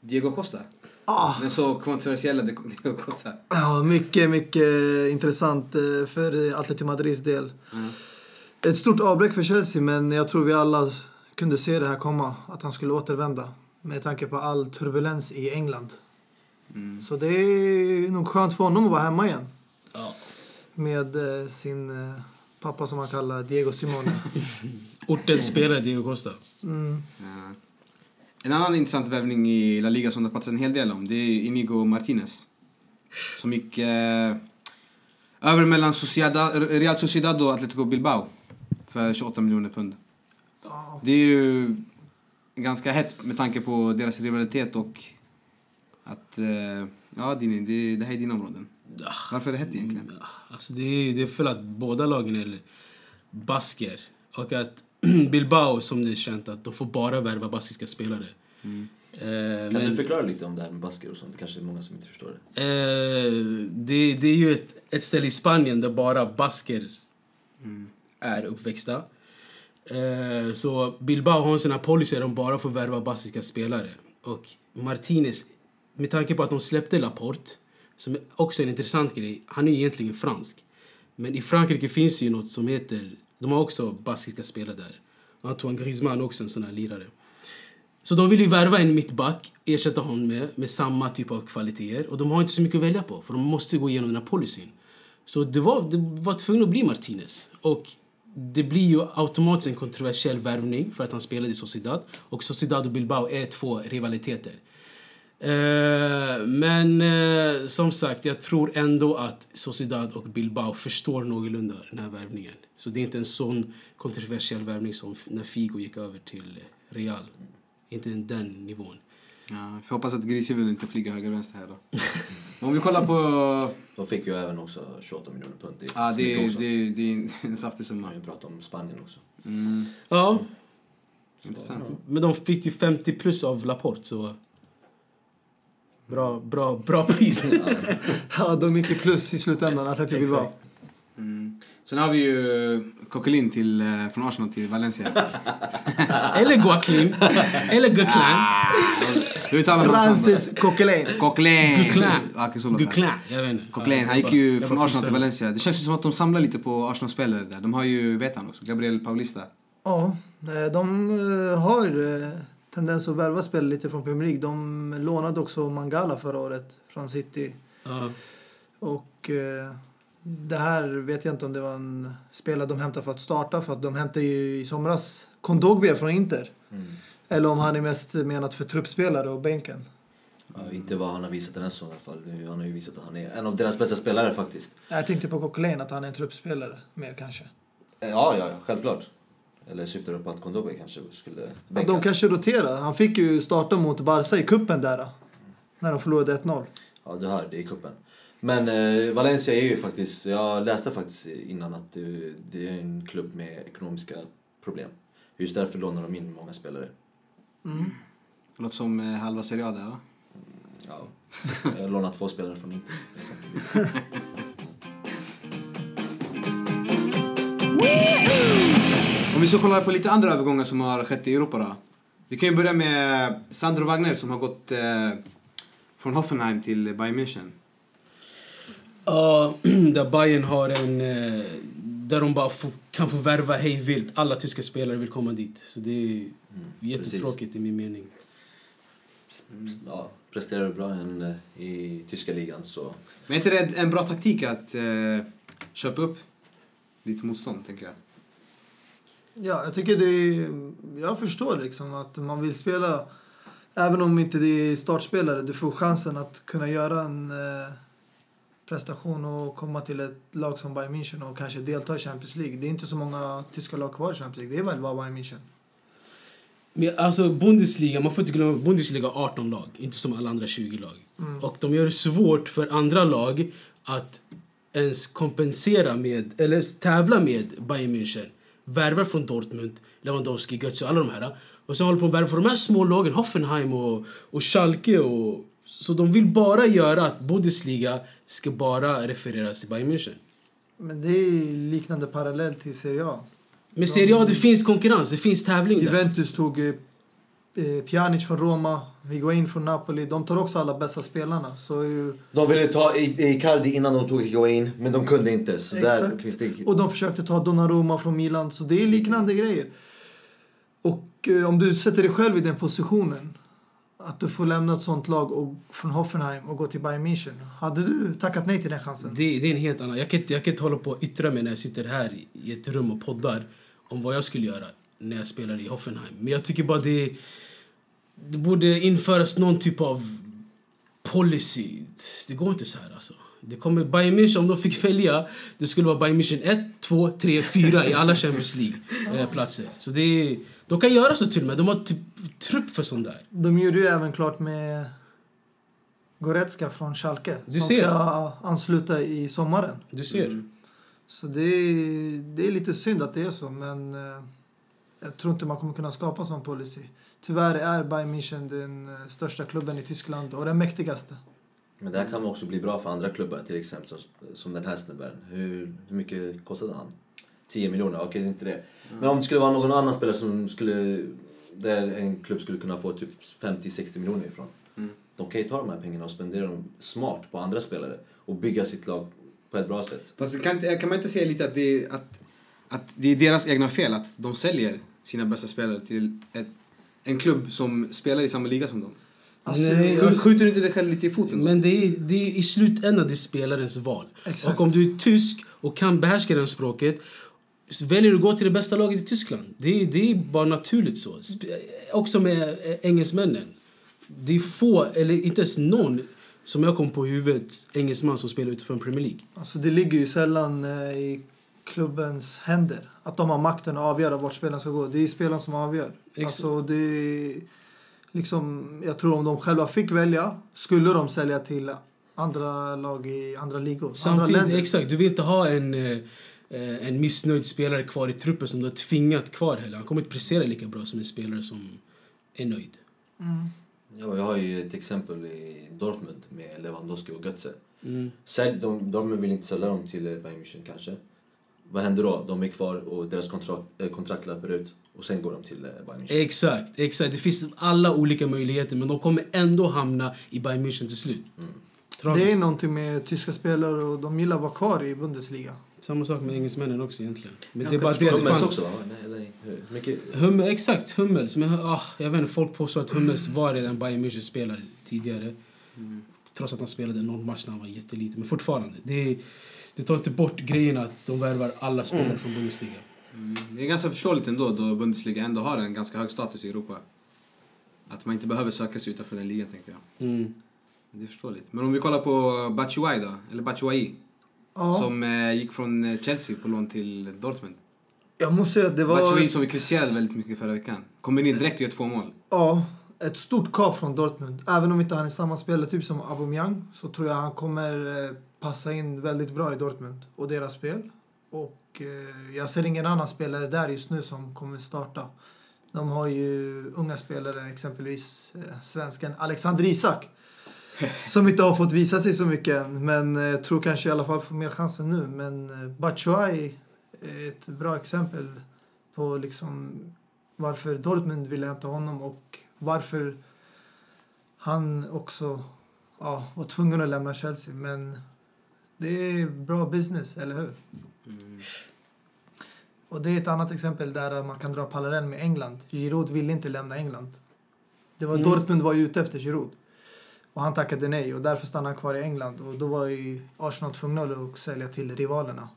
Diego Costa. Ah, Den så kontroversiella Diego Costa. ja, mycket, mycket intressant eh, för Atletico Madrids del. Ett stort avbräck för Chelsea, men jag tror vi alla kunde se det här komma. Att han skulle återvända. Med tanke på all turbulens i England. Så det är nog skönt för honom att vara hemma igen. Ja. Med eh, sin eh, pappa som han kallar Diego Simone. Ortens spelare Diego Costa. Mm. Ja. En annan intressant värvning i La Liga som det pratats en hel del om, det är Inigo Martinez. Som gick... Eh, Över mellan Sociedad, Real Sociedad och Atletico Bilbao. För 28 miljoner pund. Det är ju ganska hett med tanke på deras rivalitet och att... Eh, ja, Dini, det, det här är dina områden. Varför är det hett egentligen? Alltså det, är, det är för att båda lagen är basker. Och att Bilbao, som det är känt, att de får bara värva baskiska spelare. Eh, Kan men- du förklara lite om det här med basker och sånt? Det kanske är många som inte förstår det. Eh, det, det är ju ett, ett ställe i Spanien där bara basker är uppväxta. Eh, så Bilbao har en policy de bara får värva baskiska spelare. Och Martinez, med tanke på att de släppte Laporte, som är också en intressant grej, han är egentligen fransk. Men i Frankrike finns ju något som heter, de har också baskiska spelare där. Antoine Griezmann är också en sån här lirare. Så de vill ju värva en mittback, ersätta honom med, med samma typ av kvaliteter. Och de har inte så mycket att välja på, för de måste gå igenom den här policyn. Så det var, det var tvungen att bli Martinez. Och det blir ju automatiskt en kontroversiell värvning för att han spelade i Sociedad. Och Sociedad och Bilbao är två rivaliteter. Eh, men eh, som sagt, jag tror ändå att Sociedad och Bilbao förstår någorlunda den här värvningen. Så det är inte en sån kontroversiell värvning som när Figo gick över till Real. Inte den nivån. Ja, vi får hoppas att grishuvuden inte flyger höger och vänster här då. Om vi kollar på... De fick ju även också 28 miljoner pund. Det är Ja, det, är- det, är- det är en saftig summa. Man kan ju prata om Spanien också. Mm, Ja, intressant. men de fick ju 50 plus av Laporte så... Bra, bra, bra pris. Ja, de gick i plus i slutändan, Atletico Bilbao. Mm. Sen har vi ju Coquelin till, eh, från Arsenal till Valencia. Eller Joaquin. Eller Guclin. Hur uttalar man? Francis Coquelin. Coquelin! Coquelin, Ja, han gick ju från Arsenal till. Valencia. Det känns ju som att de samlar lite på Arsenal-spelare där. De har ju Vetan också, Gabriel Paulista. Ja, eh, de eh, har tendens att värva spelare lite från Premier League. De lånade också Mangala förra året från City. Ja. Och det här vet jag inte om det var en spelare de hämtade för att starta. För att de hämtade ju i somras Kondogbia från Inter. Eller om han är mest menat för truppspelare och bänken. Ja, inte vad han har visat den här säsongen i alla fall. Han har ju visat att han är en av deras bästa spelare faktiskt. Jag tänkte på Coquelin, att han är en truppspelare mer kanske. Eh, Ja, ja, självklart. Eller syftar du på att Kondogbia kanske skulle Ja, bänkas? de kanske roterar. Han fick ju starta mot Barca i kuppen där. När de förlorade 1-0. Ja, du hör, det är i kuppen. Men eh, Valencia är ju faktiskt, jag läste faktiskt innan att det, det är en klubb med ekonomiska problem. Just därför lånar de in många spelare. Det låter som eh, halva Serie A där va? Ja. Jag har lånat två spelare från Inter. Om vi så kollar på lite andra övergångar som har skett i Europa då. Vi kan ju börja med Sandro Wagner som har gått eh, från Hoffenheim till Bayern München. Ja, där Bayern har en... eh, Där de bara kan få värva hej vilt. Alla tyska spelare vill komma dit. Så det är jättetråkigt i min mening. Ja, presterar du bra än, eh, i tyska ligan så... Men är inte det en bra taktik att eh, köpa upp lite motstånd, tänker jag? Ja, jag tycker det är, Jag förstår liksom att man vill spela... Även om inte det är startspelare, du får chansen att kunna göra en eh, prestation och komma till ett lag som Bayern München och kanske delta i Champions League. Det är inte så många tyska lag kvar i Champions League. Det är väl bara Bayern München. Men alltså Bundesliga, man får inte glömma Bundesliga har 18 lag, inte som alla andra 20 lag. Och de gör det svårt för andra lag att ens kompensera med, eller tävla med Bayern München. Värvar från Dortmund, Lewandowski, Götze, alla de här. Och sen håller på att värva för de här små lagen, Hoffenheim och, och Schalke och... Så de vill bara göra att Bundesliga ska bara refereras till Bayern München. Men det är liknande parallell till Serie A. Men Serie A, det finns konkurrens, det finns tävling där. Juventus tog eh, eh, Pjanic från Roma, Higuain från Napoli. De tar också alla bästa spelarna. Så ju, De ville ta I- Icardi innan de tog Higuain, men de kunde inte. Så där Exakt. finns det... Och de försökte ta Donnarumma från Milan. Så det är liknande grejer. Och eh, om du sätter dig själv i den positionen. Att du får lämna ett sånt lag och, från Hoffenheim och gå till Bayern München. Hade du tackat nej till den chansen? Det, det är en helt annan... Jag kan, inte, jag kan inte hålla på och yttra mig när jag sitter här i ett rum och poddar om vad jag skulle göra när jag spelar i Hoffenheim. Men jag tycker bara det... Det borde införas någon typ av policy. Det går inte så här alltså. Det kommer Bayern München, om de fick välja, det skulle vara Bayern München 1, 2, 3, 4 i alla Champions League-platser. Så det är, de kan göra så till och med. De har typ trupp för sånt där. De gjorde ju även klart med Goretzka från Schalke. Du som ser. ska ansluta i sommaren. Du ser. Mm. Så det är, det är lite synd att det är så, men eh, jag tror inte man kommer kunna skapa sån policy. Tyvärr är Bayern München den eh, största klubben i Tyskland och den mäktigaste. Men det här kan också bli bra för andra klubbar, till exempel som, som den här snubben. Hur, hur mycket kostade han? 10 miljoner? Okej, det är inte det. Men om det skulle vara någon annan spelare som skulle... Där en klubb skulle kunna få typ 50-60 miljoner ifrån. Mm. De kan ju ta de här pengarna och spendera dem smart på andra spelare. Och bygga sitt lag på ett bra sätt. Fast kan, kan man inte säga lite att det, att, att det är deras egna fel att de säljer sina bästa spelare till ett, en klubb som spelar i samma liga som dem? Alltså, Nej, Skjuter du inte dig själv lite i foten då? Men det är, det är i slutändan det är spelarens val. Exakt. Och om du är tysk och kan behärska det språket väljer du att gå till det bästa laget i Tyskland. Det, är- det är bara naturligt så. Sp- Också med eh, engelsmännen. Det är få, eller inte ens någon, som jag kom på huvudet, engelsman som spelar utanför Premier League. Alltså det ligger ju sällan eh, i klubbens händer. Att de har makten att avgöra vart spelaren ska gå. Det är spelaren som avgör. Ex- Alltså det är, liksom, jag tror om de själva fick välja skulle de sälja till andra lag i andra ligor. andra Samtidigt, länder. exakt, du vill inte ha en, eh, en missnöjd spelare kvar i truppen som du har tvingat kvar heller. Han kommer inte prestera lika bra som en spelare som är nöjd. Mm. Ja, vi har ju ett exempel i Dortmund med Lewandowski och Götze. Mm. Sälj, de, de vill inte sälja dem till Bayern München kanske. Vad händer då? De är kvar och deras kontrakt, eh, kontrakt löper ut. Och sen går de till eh, Bayern München. Exakt, exakt. Det finns alla olika möjligheter men de kommer ändå hamna i Bayern München till slut. Tragiskt. Det är någonting med tyska spelare och de gillar att vara kvar i Bundesliga. Samma sak med engelsmännen också egentligen. Men Jag det är bara det att det fanns... också va? Nej, nej, hur mycket? Hummel, exakt, Hummels. Men ah, jag vet inte, folk påstår att Hummels var redan Bayern München-spelare tidigare. Trots att han spelade någon match när han var jätteliten. Men fortfarande, det, det tar inte bort grejen att de värvar alla spelare från Bundesliga. Mm. Det är ganska förståeligt ändå då Bundesliga ändå har en ganska hög status i Europa. Att man inte behöver söka sig utanför den ligan tänker jag. Mm. Det är förståeligt. Men om vi kollar på Batshuayi då, eller Batshuayi. Ja, Som eh, gick från eh, Chelsea på lån till Dortmund. jag måste säga att det var... Batshuayi som vi kritiserade väldigt mycket förra veckan. Kommer in direkt och gör två mål. Ja, ett stort kap från Dortmund. Även om inte han är samma spelare typ som Aubameyang så tror jag han kommer eh, passa in väldigt bra i Dortmund och deras spel. Och eh, jag ser ingen annan spelare där just nu som kommer starta. De har ju unga spelare, exempelvis eh, svensken Alexander Isak. Som inte har fått visa sig så mycket än, men eh, tror kanske i alla fall får mer chansen nu. Men Batshuayi är ett bra exempel på liksom varför Dortmund ville hämta honom och varför han också ja, var tvungen att lämna Chelsea. Men det är bra business, eller hur? Och det är ett annat exempel där man kan dra parallell med England. Giroud ville inte lämna England. Det var Mm. Dortmund var ju ute efter Giroud. Och han tackade nej och därför stannade han kvar i England. Och då var ju Arsenal tvungna att sälja till rivalerna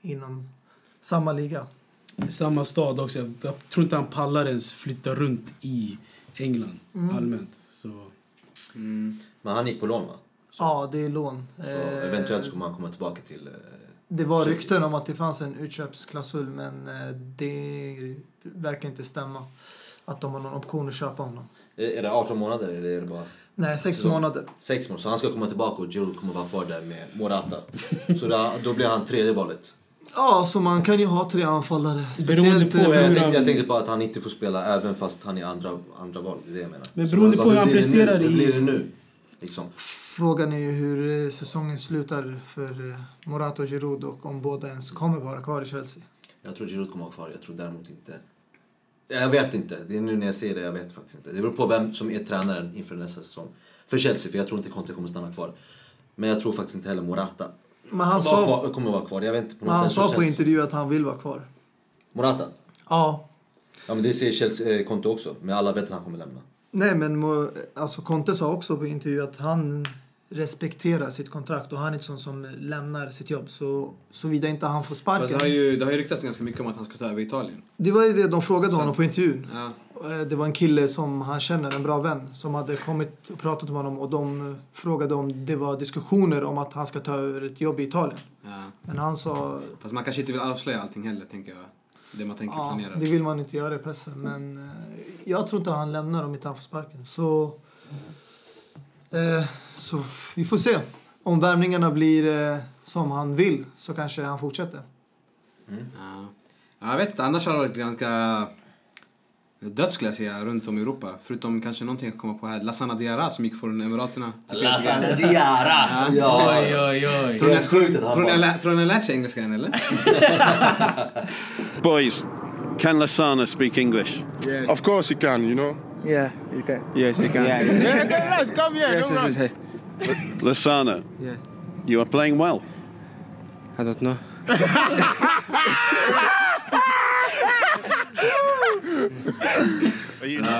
inom samma liga. Samma stad också. Jag, tror inte han pallar ens flytta runt i England Mm. allmänt. Så. Mm. Men han gick på lån va? Så, Ja, det är lån. så Eh, eventuellt ska man komma tillbaka till... eh, Det var rykten om att det fanns en utköpsklausul men eh, det verkar inte stämma. Att de har någon option att köpa honom. Är är det 18 månader eller är det bara Nej, sex Så- månader. 6 månader? Så han ska komma tillbaka och Giroud kommer vara kvar där med Morata. Så då, då blir han tredje valet. Ja, så man kan ju ha tre anfallare. Beroende på eh, jag, tänkte, jag tänkte bara att han inte får spela även fast han är andra, andra val. Det är det jag menar. Men Så beroende vad- på hur han blir det presterar nu? Hur i- blir det nu? Liksom. Frågan är ju hur eh, säsongen slutar för eh, Morata och Giroud och om båda ens kommer vara kvar i Chelsea. Jag tror Giroud kommer vara kvar. Jag tror däremot inte... Jag vet inte. Det är nu när jag ser det. Jag vet faktiskt inte. Det beror på vem som är tränaren inför nästa säsong. För Chelsea, för jag tror inte Conte kommer stanna kvar. Men jag tror faktiskt inte heller Morata Men han sa, kvar, kommer vara kvar. Jag vet inte. På något han sa på intervju att han vill vara kvar. Morata? Ja. Ja men det säger Chelsea, eh, Conte också. Men alla vet att han kommer lämna. Nej, men alltså Conte sa också på intervju att han respekterar sitt kontrakt och han är inte sån som lämnar sitt jobb. Så såvida inte han får Fast sparken. det har, ju, det har ju ryktats ganska mycket om att han ska ta över Italien. Det var ju det de frågade Så- honom på intervjun. Ja. Eh, Det var en kille som han känner, en bra vän, som hade kommit och pratat med honom och de eh, frågade om det var diskussioner om att han ska ta över ett jobb i Italien. Ja. Men han sa, Fast man kanske inte vill avslöja allting heller, tänker jag. Det man tänker ja, planera. det vill man inte göra i pressen. Men eh, jag tror inte han lämnar om inte han får sparken. Så, eh, så vi får se. Om värvningarna blir eh, som han vill så kanske han fortsätter. Ja. Ja, Jag vet inte, annars har det varit ganska dött skulle jag säga runt om i Europa. Förutom kanske någonting jag kommer på här. Lassana Diarra som gick från Emiraterna till PSG. Lassana Diarra! Ja. Oj, oj, oj. Tror ni, han tror, ni, har lärt sig engelska än eller? Boys, can Lasana speak English? Of course he can, you know. Yeah, you can. Yes, you can. Yeah, Yeah, guys, come here. yes, yes, rush. yes. Lasana, Yeah. you are playing well. I don't know. Are you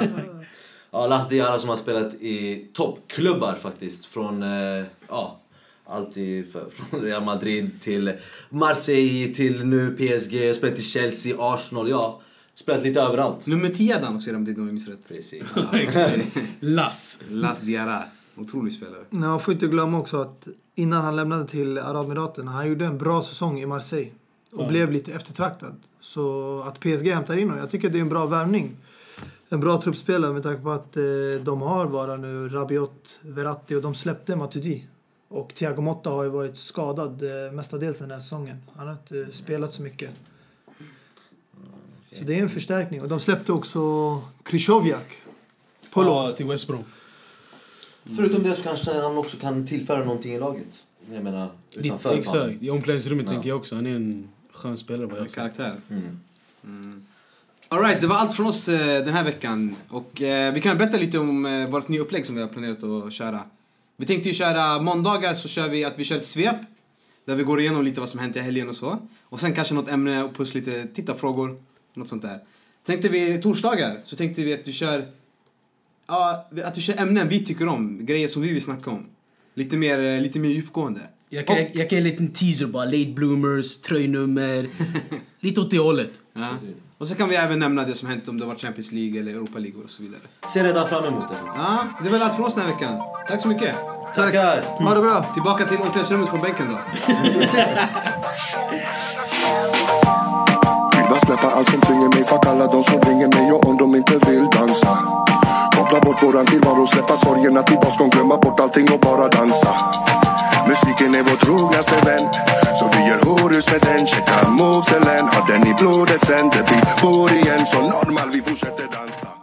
Ja, Las Diarra som har spelat i toppklubbar faktiskt. Från, eh, ja, allt i, för, från Real Madrid till Marseille till nu PSG, spelat i Chelsea, Arsenal, ja. Spelat lite överallt. Nummer 10 hade han också Madrid om jag minns rätt. Precis. Lass. Las Diarra. Otrolig spelare. Men Man får inte glömma också att innan han lämnade till Arabemiraten, han gjorde en bra säsong i Marseille. Och blev lite eftertraktad. Så att PSG hämtar in honom, jag tycker det är en bra värvning. En bra truppspelare med tanke på att eh, de har bara nu Rabiot, Verratti och de släppte Matuidi. Och Thiago Motta har ju varit skadad eh, mestadels den här säsongen. Han har inte spelat så mycket. Så det är en förstärkning. Och de släppte också Krychowiak. På lån. Ja, till West Brom. Förutom det så kanske han också kan tillföra någonting i laget. Jag menar, utanför Exakt. planen. I omklädningsrummet Ja. tänker jag också. Han är en skön spelare ser. karaktär. Mm. Alright, det var allt från oss eh, den här veckan. Och eh, vi kan berätta lite om eh, vårt nya upplägg som vi har planerat att köra. Vi tänkte ju köra måndagar så kör vi att vi kör ett svep. Där vi går igenom lite vad som hänt i helgen och så. Och sen kanske något ämne och plus lite tittarfrågor. Något sånt där. Tänkte vi torsdagar så tänkte vi att vi kör Ja, att vi kör ämnen vi tycker om. Grejer som vi vill snacka om. Lite mer, eh, lite mer djupgående. Jag kan, Och- jag kan ge en liten teaser bara. Late bloomers, tröjnummer. lite åt det hållet. Ja. Och så kan vi även nämna det som hänt om det var Champions League eller Europa League och så vidare. Ser redan fram emot det. Ja, det är väl allt från oss den här veckan. Tack så mycket. Tackar! Ha det bra! Tillbaka till omklädningsrummet från bänken då. Släppa allt som tynger mig. Fuck alla de som ringer mig och om de inte vill dansa. Koppla bort våran tillvaro, släppa sorgerna till baskon Glömma bort allting och bara dansa. Musiken är vår trognaste vän Så vi gör horus med den. Checka movesen, har den i blodet sen Det blir bor igen. Så normal, vi fortsätter dansa.